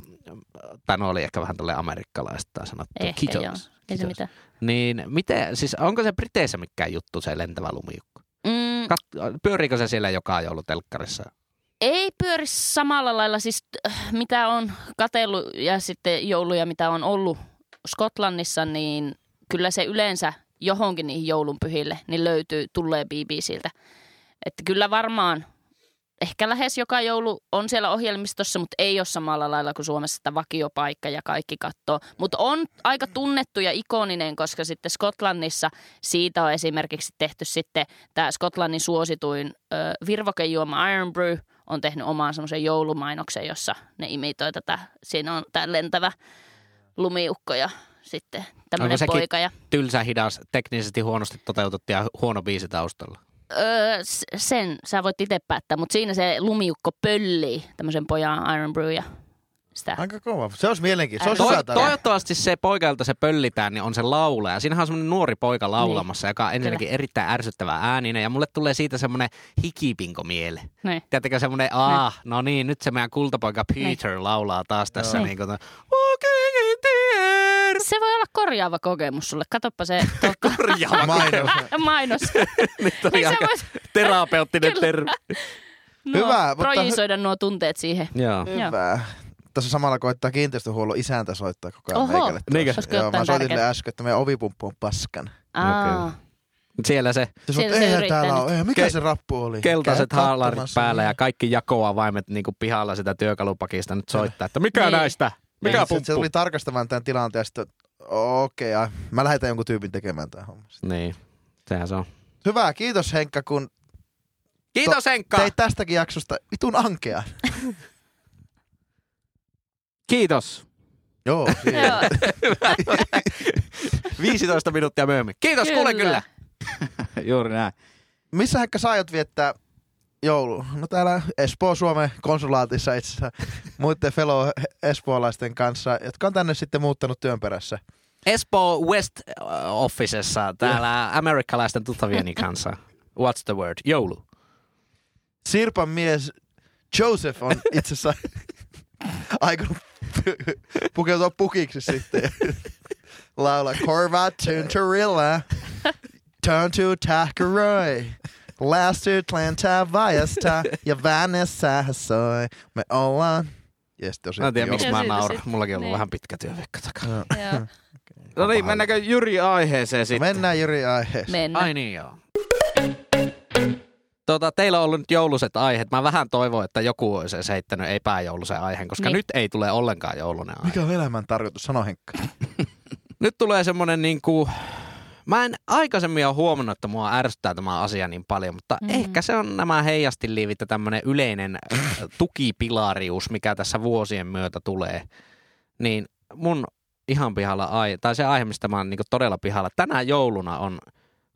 tai no oli ehkä vähän tälle amerikkalaista sanottu. Ehkä kiitos. joo. Ei se kiitos. mitään. Niin miten, siis onko se Briteissä mikään juttu se lentävä lumijukka? Mm, Kat- pyöriikö se siellä joka joulu telkkarissa? Ei pyöri samalla lailla, siis äh, mitä on katellut ja sitten jouluja, mitä on ollut Skotlannissa, niin kyllä se yleensä johonkin niihin joulunpyhille niin löytyy, tulee BBCltä. Että kyllä varmaan ehkä lähes joka joulu on siellä ohjelmistossa, mutta ei ole samalla lailla kuin Suomessa sitä vakiopaikka ja kaikki kattoo. Mutta on aika tunnettu ja ikoninen, koska sitten Skotlannissa siitä on esimerkiksi tehty sitten tämä Skotlannin suosituin virvokejuoma Iron Brew on tehnyt oman semmoisen joulumainoksen, jossa ne imitoi tätä. Siinä on tämä lentävä lumiukko ja sitten tämmöinen poika. Ja, Tylsä, hidas, teknisesti huonosti toteutettu ja huono biisi taustalla. öö, sen sä voit itse päättää, mutta siinä se lumiukko pöllii tämmöisen pojan Iron Brew ja sitä. Aika kova. Se olisi mielenkiintoista. Se olisi tarina. toivottavasti se poika, jolta se pöllitään, niin on se laulaja. Siinähän on semmoinen nuori poika laulamassa, joka on ensinnäkin erittäin ärsyttävä ääninen. Ja mulle tulee siitä semmoinen hikipinko miele. Niin. Tiedättekö semmoinen, ah, no niin, nyt se meidän kultapoika Peter laulaa taas tässä Niin. niin kuin, Walking in the air. Se voi olla korjaava kokemus sulle. Katoppa se tuota, Korjaava Mainos. mainos. Nyt oli Niin aika vois- terapeuttinen Kyllä. termi. nuo, Hyvä, mutta- projisoida nuo tunteet siihen. Joo. Hyvä. Tässä samalla koittaa kiinteistöhuollon isäntä soittaa koko ajan Oho. meikälle. Niinkö? Joo, mä soitin sille äsken, että meidän ovipumppu on paskan. Aa, Siellä se Se Siellä se eihän yrittää täällä ole. Mikä Ke- se rappu oli? keltaiset haalarit päällä ja kaikki jakoavaimet niin kuin pihalla sitä työkalupakista nyt soittaa, että mikä Niin. näistä? Mikä Niin, se, se pumppu? tuli tarkastamaan tämän tilanteen ja sitten, okei, okay, mä lähetän jonkun tyypin tekemään tämän homman. Niin, sehän se on. Hyvä, kiitos Henkka, kun Kiitos Henkka! teit tästäkin jaksosta vitun ankea. Kiitos! Joo, siinä. joo. 15 minuuttia myöhemmin. Kiitos, Kyllä. kuule kyllä. Juuri näin. Missä Henkka sä aiot viettää joulu? No täällä Espoo Suomen konsulaatissa itse asiassa muiden fellow espoolaisten kanssa, jotka on tänne sitten muuttanut työn perässä. Espoo West Officessa täällä amerikkalaisten tuttavieni kanssa. What's the word? Joulu. Sirpan mies Joseph on itse asiassa aikonut pukeutua pukiksi sitten ja laulaa Corvat Tunturilla, Turn to Takaroy, Last to Tlanta Vajasta ja Vanessa Hassoi. Me ollaan... Jes, tosi. Mä en tiedä, miksi mä nauran. Mullakin on ollut niin. vähän pitkä työviikko takana. joo. No niin, mennäänkö Jyri aiheeseen sitten? Mennään Jyri aiheeseen. Mennään. Ai niin joo. Tota, teillä on ollut nyt jouluset aiheet. Mä vähän toivon, että joku olisi edes heittänyt epäjoulusen aiheen, koska Niin. nyt ei tule ollenkaan joulunen aihe. Mikä on elämän tarkoitus? Sano Henkka. Nyt tulee semmonen niinku... Mä en aikaisemmin ole huomannut, että mua ärsyttää tämä asia niin paljon, mutta Mm. ehkä se on nämä heijastiliivit ja tämmöinen yleinen äh, tukipilarius, mikä tässä vuosien myötä tulee. Niin mun ihan pihalla aihe, tai se aihe, mistä mä oon niinku todella pihalla, tänä jouluna on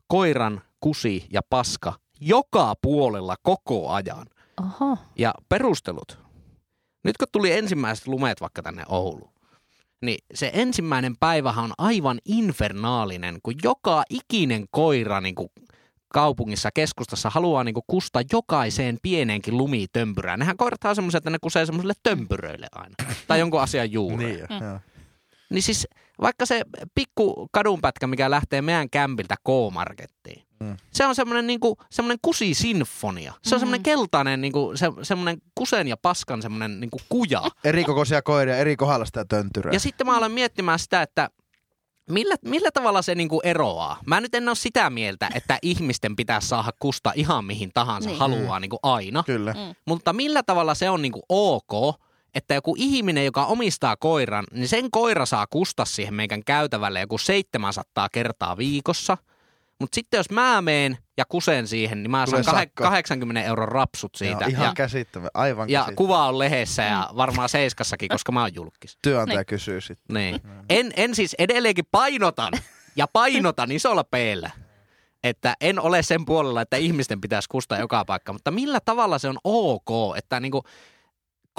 koiran kusi ja paska joka puolella koko ajan. Oho. Ja perustelut. Nyt kun tuli ensimmäiset lumet vaikka tänne Ouluun, niin se ensimmäinen päivähän on aivan infernaalinen, kun joka ikinen koira niin kuin kaupungissa, keskustassa haluaa niin kuin kustaa jokaiseen pieneenkin lumitömpyrään. Nehän koirat on semmoiset, että ne kusee semmoiselle tömpyröille aina. tai jonkun asian juureen. Niin, Mm. Niin siis vaikka se pikku kadunpätkä, mikä lähtee meidän kämpiltä K-markettiin, Mm. mm. se on semmoinen niinku, semmoinen kusisinfonia. Se on Mm. semmoinen keltainen, niinku, se, semmoinen kusen ja paskan semmoinen niinku kuja. Eri kokoisia koiria, eri kohdalla sitä töntyrää. Ja sitten mä aloin miettimään sitä, että millä, millä tavalla se niinku eroaa. Mä nyt en ole sitä mieltä, että ihmisten pitää saada kusta ihan mihin tahansa niin. haluaa niinku aina. Kyllä. Mm. Mutta millä tavalla se on niinku ok, että joku ihminen, joka omistaa koiran, niin sen koira saa kusta siihen meidän käytävälle joku 700 kertaa viikossa. Mutta sitten jos mä meen ja kusen siihen, niin mä Tulee saan kah- sakko. 80 euron rapsut siitä. Joo, ihan ja, käsittävä, aivan ja kuva on lehdessä ja varmaan Seiskassakin, koska mä oon julkis. Työnantaja Niin. kysyy sitten. Niin. En, en siis edelleenkin painotan ja painotan isolla peellä, että en ole sen puolella, että ihmisten pitäisi kustaa joka paikka, mutta millä tavalla se on ok, että niinku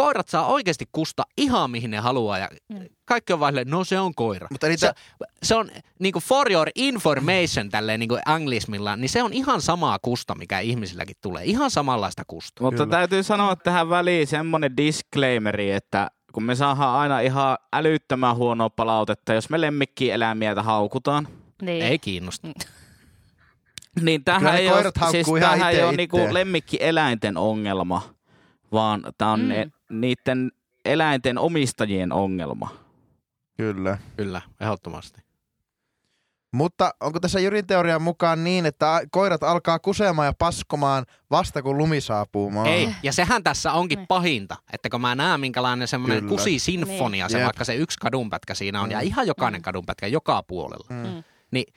koirat saa oikeasti kusta ihan mihin ne haluaa ja Mm. kaikki on silleen, no se on koira. Mutta niitä, Se, se on niinku for your information tälleen niinku anglismilla, niin se on ihan samaa kusta, mikä ihmisilläkin tulee. Ihan samanlaista kusta. Mutta Kyllä. täytyy sanoa tähän väliin semmoinen disclaimeri, että kun me saadaan aina ihan älyttömän huonoa palautetta, jos me lemmikkieläimiä haukutaan, Niin. Ei kiinnosta. niin Kyllä tämähän ne ei ole, siis tämähän ei ite ole niinku lemmikkieläinten ongelma, vaan tämä on Mm. ne, niiden eläinten omistajien ongelma. kyllä. Kyllä, ehdottomasti. Mutta onko tässä Jyrin teorian mukaan niin, että koirat alkaa kusemaan ja paskomaan vasta kun lumi saapuu maahan? Ei, ja sehän tässä onkin Niin. pahinta, että kun mä näen minkälainen semmoinen kusisinfonia, se Jep. vaikka se yksi kadunpätkä siinä on, ja ihan jokainen Mm. kadunpätkä joka puolella, Mm. Mm. niin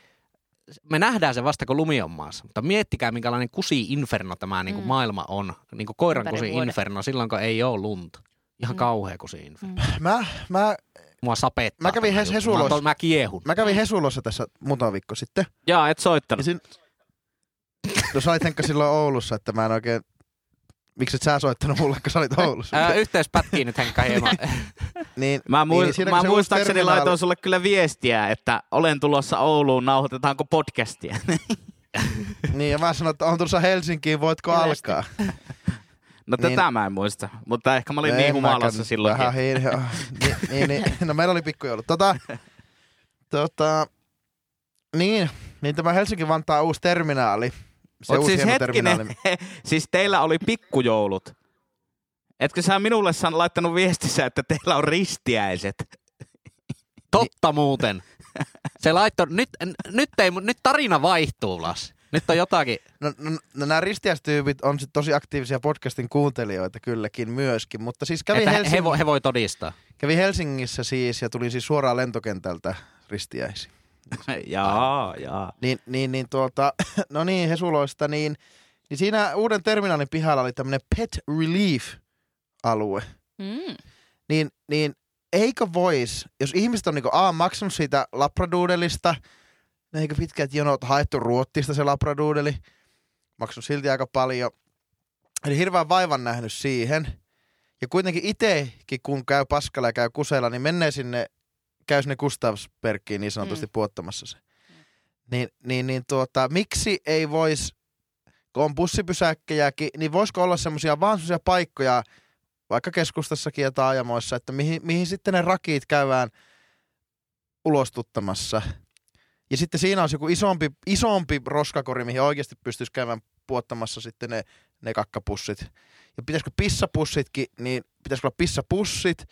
me nähdään se vasta kun lumi on maassa. Mutta miettikää minkälainen kusi-inferno tämä niin kuin Mm. maailma on, niin kuin koiran kusi-inferno silloin kun ei ole lunta. Ihan Mm. kauhea kusi-inferno. Mä, mä, Mua sapettaa. Mä kävin Hes-. Hesulossa. Mä, mä kiehun. mä kävin Hesulossa tässä muutama viikko sitten. Jaa, et Ja soittanut. sin... No Henkka silloin Oulussa, että mä en oikein... Miksi et sä soittanut mulle, kun sä olit Oulussa? Ää, yhteys pätkii nyt Henkka hieman. niin, Mä, mui- niin, siinä mä muistaakseni terminaali- laitoin sulle kyllä viestiä, että olen tulossa Ouluun, nauhoitetaanko podcastia. niin, ja mä sanoin, että on tulossa Helsinkiin, voitko alkaa? No Niin. tätä mä en muista, mutta ehkä mä olin No niin humalassa silloin. Vähän niin, niin, niin, no meillä oli pikkujoulut. Tota, tota, niin, niin tämä Helsinki-Vantaan uusi terminaali. Se uusi siis hieno hetkinen, terminaali. siis teillä oli pikkujoulut. Etkö sä minulle san laittanut viestissä, että teillä on ristiäiset? Totta muuten. Se laittoi, nyt, nyt, ei, nyt tarina vaihtuu, Las. Nyt on jotakin. No, no, no nämä ristiäistyypit on sit tosi aktiivisia podcastin kuuntelijoita kylläkin myöskin, mutta siis kävin, Että he, he, voi, he voi todistaa. kävin Helsingissä siis ja tulin siis suoraan lentokentältä ristiäisiin. Jaa, jaa. Niin, niin, niin tuota, no niin, Hesuloista, niin, niin siinä uuden terminaalin pihalla oli tämmöinen pet relief-alue. Mm. Niin, niin eikö vois, jos ihmiset on niinku A, maksanut siitä labradoodlesta, ne eikö pitkät jonot haettu ruottista se labradoodeli, maksanut silti aika paljon, eli hirveän vaivan nähnyt siihen, ja kuitenkin itsekin kun käy paskalla ja käy kuseella, niin menee sinne, käy sinne Gustavsbergiin niin sanotusti mm. puottamassa se. Niin, niin, niin tuota, miksi ei vois, kun on bussipysäkkejäkin, niin voisiko olla semmoisia vaan semmoisia paikkoja, vaikka keskustassakin ja taajamoissa, että mihin, mihin sitten ne rakit käydään ulostuttamassa. Ja sitten siinä olisi joku isompi, isompi roskakori, mihin oikeasti pystyisi käymään puottamassa sitten ne, ne kakkapussit. Ja pitäisikö pissapussitkin, niin pitäisikö olla pissapussit,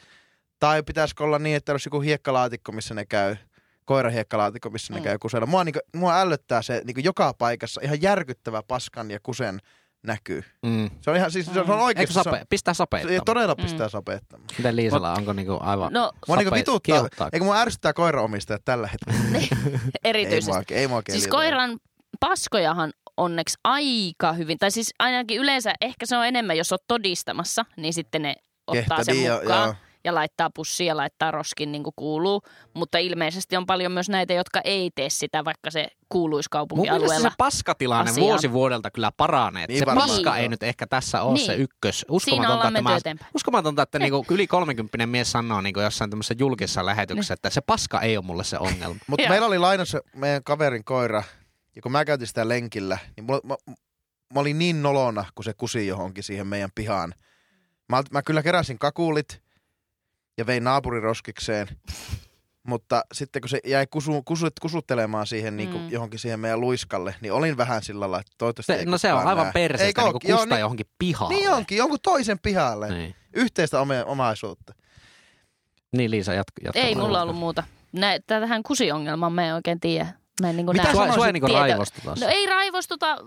tai pitäisikö olla niin, että olisi joku hiekkalaatikko, missä ne käy, koirahiekkalaatiko, missä ne Mm. käy kusella. Mua, niinku, mua ällöttää se niinku joka paikassa ihan järkyttävä paskan ja kusen näkyy. Mm. Se on ihan, siis se on Mm. Eikö oikeasti, se, on, sape, pistää se sapeettamaan? todella Mm. pistää sapeettamaan. Miten Liisalla, onko niinku aivan No Mua niinku vituttaa, eikä mua ärsyttää koiraomistajat tällä hetkellä. Ei erityisesti. mua, ei mua Siis koiran paskojahan onneksi aika hyvin, tai siis ainakin yleensä ehkä se on enemmän, jos olet todistamassa, niin sitten ne ottaa Kehtä, sen niin, mukaan joo. Ja laittaa pussia ja laittaa roskin niin kuin kuuluu. Mutta ilmeisesti on paljon myös näitä, jotka ei tee sitä, vaikka se kuuluisi Mun kaupunkialueella. se paskatilanne asiaan. vuosi vuodelta kyllä paranee. Niin se varmaan. paska Niin. ei nyt ehkä tässä ole Niin. se ykkös. Uskomatonta, että, mä, uskomatonta, että niinku yli 30 mies sanoo niinku jossain tämmöisessä julkisessa lähetyksessä, että se paska ei ole mulle se ongelma. Mutta meillä oli lainassa meidän kaverin koira, ja kun mä käytin sitä lenkillä, niin mulla, mä, mä olin niin nolona, kun se kusi johonkin siihen meidän pihaan. Mä, mä kyllä keräsin kakulit ja vein naapuriroskikseen, mutta sitten kun se jäi kusu, kusut, kusuttelemaan siihen niin kuin Mm. johonkin siihen meidän luiskalle, niin olin vähän sillä lailla, että toivottavasti Se, ei no se on aivan perseestä, niinku ookin? Joo, kusta niin- johonkin pihalle. Niin onkin, jonkun toisen pihalle. Niin, Yhteistä ome- omaisuutta. niin Liisa, jatka. jatka Ei mulla ollut muuta. Nä, tähän kusiongelmaan mä en oikein tiedä. Mä en niin kuin Mitä. Sua, sua ei niinku tieto- raivostuta. No ei raivostuta.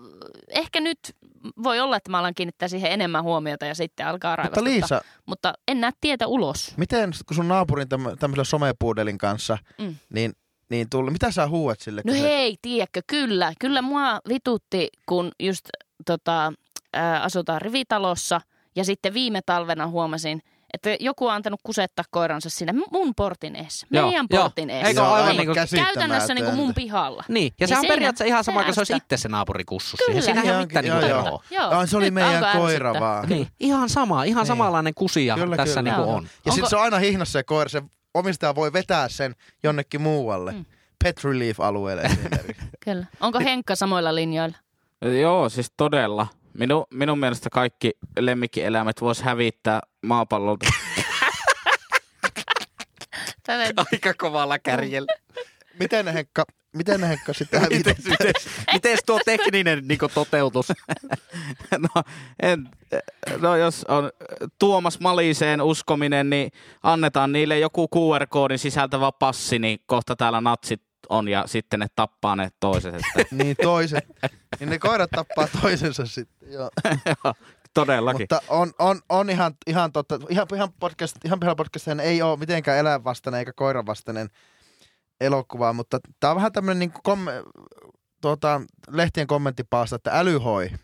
Ehkä nyt voi olla, että mä alan kiinnittää siihen enemmän huomiota ja sitten alkaa Mutta raivostuttaa. Liisa, Mutta en näe tietä ulos. miten kun sun naapurin tämmö- tämmöisellä somepuudelin kanssa, Mm. niin, niin tullut, mitä sä huuat sille? No kun se- hei, tiedätkö, kyllä. Kyllä mua vitutti, kun just tota, ää, asutaan rivitalossa ja sitten viime talvena huomasin, että joku on antanut kusettaa koiransa siinä mun portin eessä. Joo, Meidän joo. portin eessä. Eikö aivan Niin, niin kuin- Käytännössä niin kuin mun pihalla. Niin, ja Niin sehän on periaatteessa ihan sama, kun se olisi itse se naapuri kussus Kyllä. siihen. Siinä ei ole Ihan- mitään joo, niinku joo. Joo. Ah, se oli Nyt meidän koira ärsyttää. vaan. Niin, ihan sama, ihan Niin. samanlainen kusija Kyllä, tässä kyllä. niinku Joo. on. Ja sitten se on aina hihnassa se koira, se omistaja voi vetää sen jonnekin muualle. Mm. Pet Relief-alueelle esimerkiksi. Kyllä. Onko Henkka samoilla linjoilla? Joo, siis todella. Minu, minun mielestä kaikki lemmikkieläimet vois hävittää maapallolta. Tällä- Aika kovalla kärjellä. miten Henkka, miten Henkka sitten Mites, hävität? mites, mites tuo tekninen niinku toteutus? no, en, no, jos on Tuomas Maliseen uskominen, niin annetaan niille joku QR-koodin sisältävä passi, niin kohta täällä natsit on ja sitten ne tappaa ne toiset. Että, niin toiset. Niin ne koirat tappaa toisensa sitten. Joo. todellakin. Mutta on, on, on ihan, ihan totta. Ihan, ihan, podcast, ihan podcast ei ole mitenkään eläinvastainen eikä koiranvastainen elokuva, mutta tämä on vähän tämmöinen niin komme, tuota, lehtien kommenttipaasta, että äly hoi. Että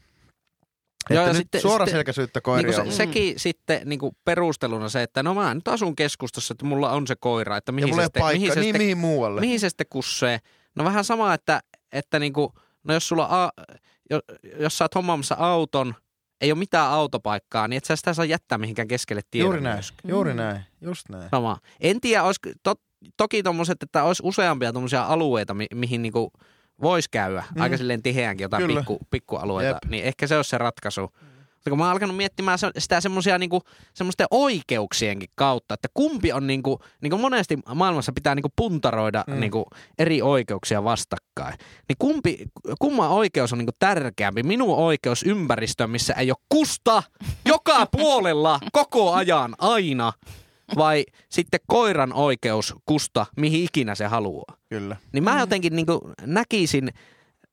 Joo, ja sitten- suoraselkäisyyttä Niinku koiria se, on. sekin sitten niinku perusteluna se, että no mä nyt asun keskustassa, että mulla on se koira, että ja mihin mulla se, ei sitten, mihin se, niin sitten, mihin muualle. mihin se sitten kussee. No vähän sama, että, että niinku, no jos sulla a, jo- jos sä oot hommaamassa auton, ei ole mitään autopaikkaa, niin et sä sitä saa jättää mihinkään keskelle tietä. Juuri näin, myöskään. juuri Mm. näin, just näin. Sama. En tiedä, olisi, to, toki tommoset, että olisi useampia tommosia alueita, mi, mihin niinku voisi käydä, Mm. aika silleen tiheänkin jotain Kyllä. pikku, pikkualueita, Jep. niin ehkä se olisi se ratkaisu. Mutta kun mä oon alkanut miettimään sitä semmosia niinku, semmoisten oikeuksienkin kautta, että kumpi on niinku, niinku monesti maailmassa pitää niinku puntaroida Mm. niinku eri oikeuksia vastakkain. Niin kumpi, kumman oikeus on niinku tärkeämpi? Minun oikeus ympäristöön, missä ei ole kusta joka puolella koko ajan aina vai sitten koiran oikeus kusta, mihin ikinä se haluaa. Kyllä. Niin mä jotenkin niin näkisin,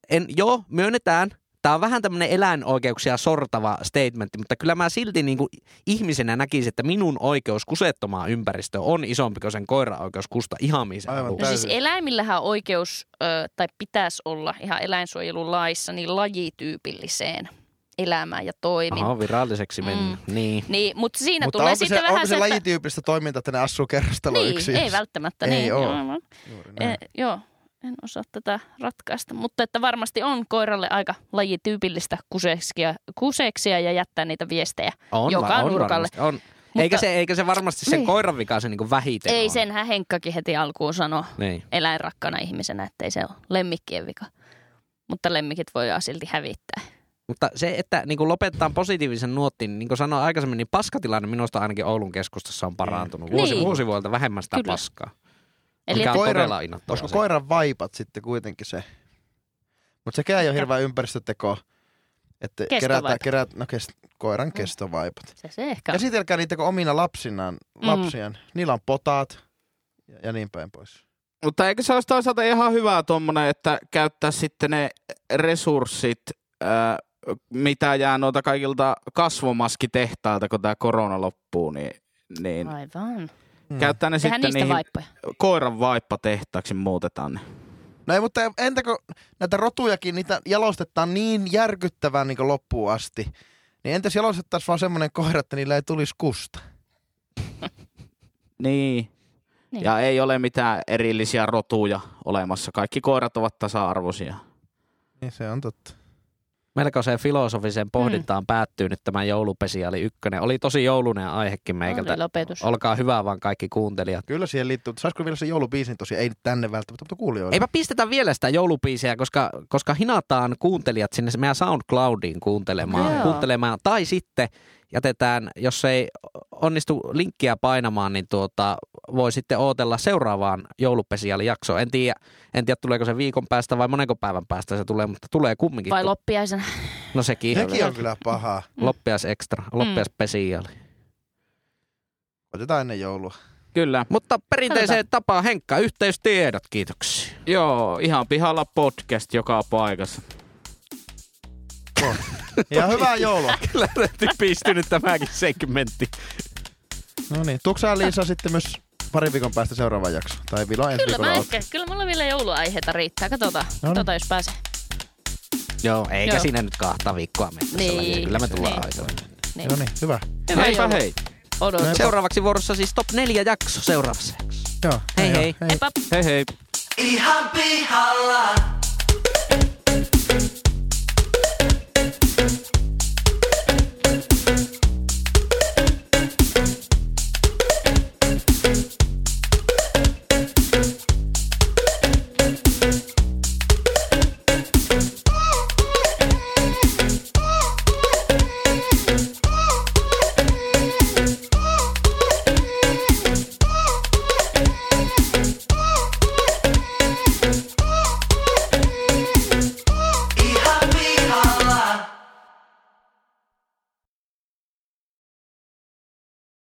en, joo, myönnetään, tämä on vähän tämmöinen eläinoikeuksia sortava statementti, mutta kyllä mä silti niin ihmisenä näkisin, että minun oikeus kusettomaan ympäristöön on isompi kuin sen koiran oikeus kusta ihan haluaa. No siis eläimillähän oikeus, ö, tai pitäisi olla ihan eläinsuojelulaissa, niin lajityypilliseen elämään ja toimintaan. Aha, viralliseksi mennyt. Mm. Niin. Niin, mutta siinä Mutta tulee sitten se, vähän onko se että- lajityyppistä toimintaa, että ne asuu kerrostalo Niin, yksin? ei välttämättä. Ei niin, oo. Joo, Juuri e, näin. joo, en osaa tätä ratkaista. Mutta että varmasti on koiralle aika lajityypillistä kuseksia, kuseksia ja jättää niitä viestejä. On, joka on nurkalle. varmasti, On. Mutta- eikä, se, eikä se varmasti sen Niin. koiran vika se niin vähiten Ei on. senhän Henkkakin heti alkuun sano Niin. eläinrakkana ihmisenä, että ei se ole lemmikkien vika. Mutta lemmikit voidaan silti hävittää. Mutta se, että niin kuin lopetetaan positiivisen nuottiin, niin kuin sanoin aikaisemmin, niin paskatilanne minusta ainakin Oulun keskustassa on parantunut. Vuosi, Niin. vuosi vuodelta vähemmän sitä Kyllä. paskaa. Eli Mikä on Koiran- todella. Olisiko koiran vaipat sitten kuitenkin se? Mutta sekään ei ole hirveä ympäristöteko. Että kerätään, kerät, no kest, koiran kestovaipat. se, se ehkä on. Käsitelkää niitä kuin omina lapsinaan, Mm. lapsiaan. Niillä on potaat ja, ja niin päin pois. Mutta eikö se olisi toisaalta ihan hyvä tuommoinen, että käyttää sitten ne resurssit, ää, mitä jää noilta kaikilta kasvomaskitehtailta, kun tämä korona loppuu, niin, niin Aivan. Mm. käyttää ne Tehdään sitten niihin vaippoja. koiran vaippatehtaaksi muutetaan ne. No ei, mutta entä kun näitä rotujakin, niitä jalostetaan niin järkyttävän niin loppuun asti. Niin entäs jalostettaisiin vaan semmoinen koira, että niillä ei tulisi kusta? Niin. Niin. Ja ei ole mitään erillisiä rotuja olemassa. Kaikki koirat ovat tasa-arvoisia. Niin se on totta. Melkoiseen filosofiseen pohdintaan Mm. päättyy nyt tämä joulupesiaali ykkönen. Oli tosi joulunen aihekin meikältä. Oli lopetus. Olkaa hyvä vaan kaikki kuuntelijat. Kyllä siihen liittyy. Mutta Saisiko vielä se joulubiisin tosiaan? Ei nyt tänne välttämättä, mutta kuulijoille. Eipä pistetä vielä sitä joulupiisiä, koska, koska hinataan kuuntelijat sinne meidän SoundCloudiin kuuntelemaan, Joo. kuuntelemaan. Tai sitten jätetään, jos ei onnistu linkkiä painamaan, niin tuota, voi sitten ootella seuraavaan joulupesiaalijaksoon. En tiedä, en tiedä, tuleeko se viikon päästä vai monenko päivän päästä se tulee, mutta tulee kumminkin. Vai loppiaisena. No sekin. Sekin on kyllä paha. Mm. Loppias extra, loppias pesiaali. Otetaan ennen joulua. Kyllä. Mutta perinteiseen tapaan Henkka, yhteystiedot, kiitoksia. Joo, ihan pihalla podcast joka paikassa. Ja hyvää joulua. Kyllä typistynyt tämäkin segmentti. No niin. Tuksää Liisa sitten myös pari viikon päästä seuraava jakso. Tai vilo ensi Kyllä, mä ehkä, kyllä mulla vielä jouluaiheita riittää. Katsotaan, No niin. katsotaan jos pääsee. Joo, eikä Joo. siinä nyt kahta viikkoa mennä. Niin. Kyllä me tullaan Niin. aikoihin. Niin. No niin, hyvä. Hyvää Heipä joulua. hei. Odotan. Seuraavaksi vuorossa siis top 4 jakso seuraavaksi. Joo. Hei joo, hei. Heippa. Hei hei. Ihan pihalla. Thank you.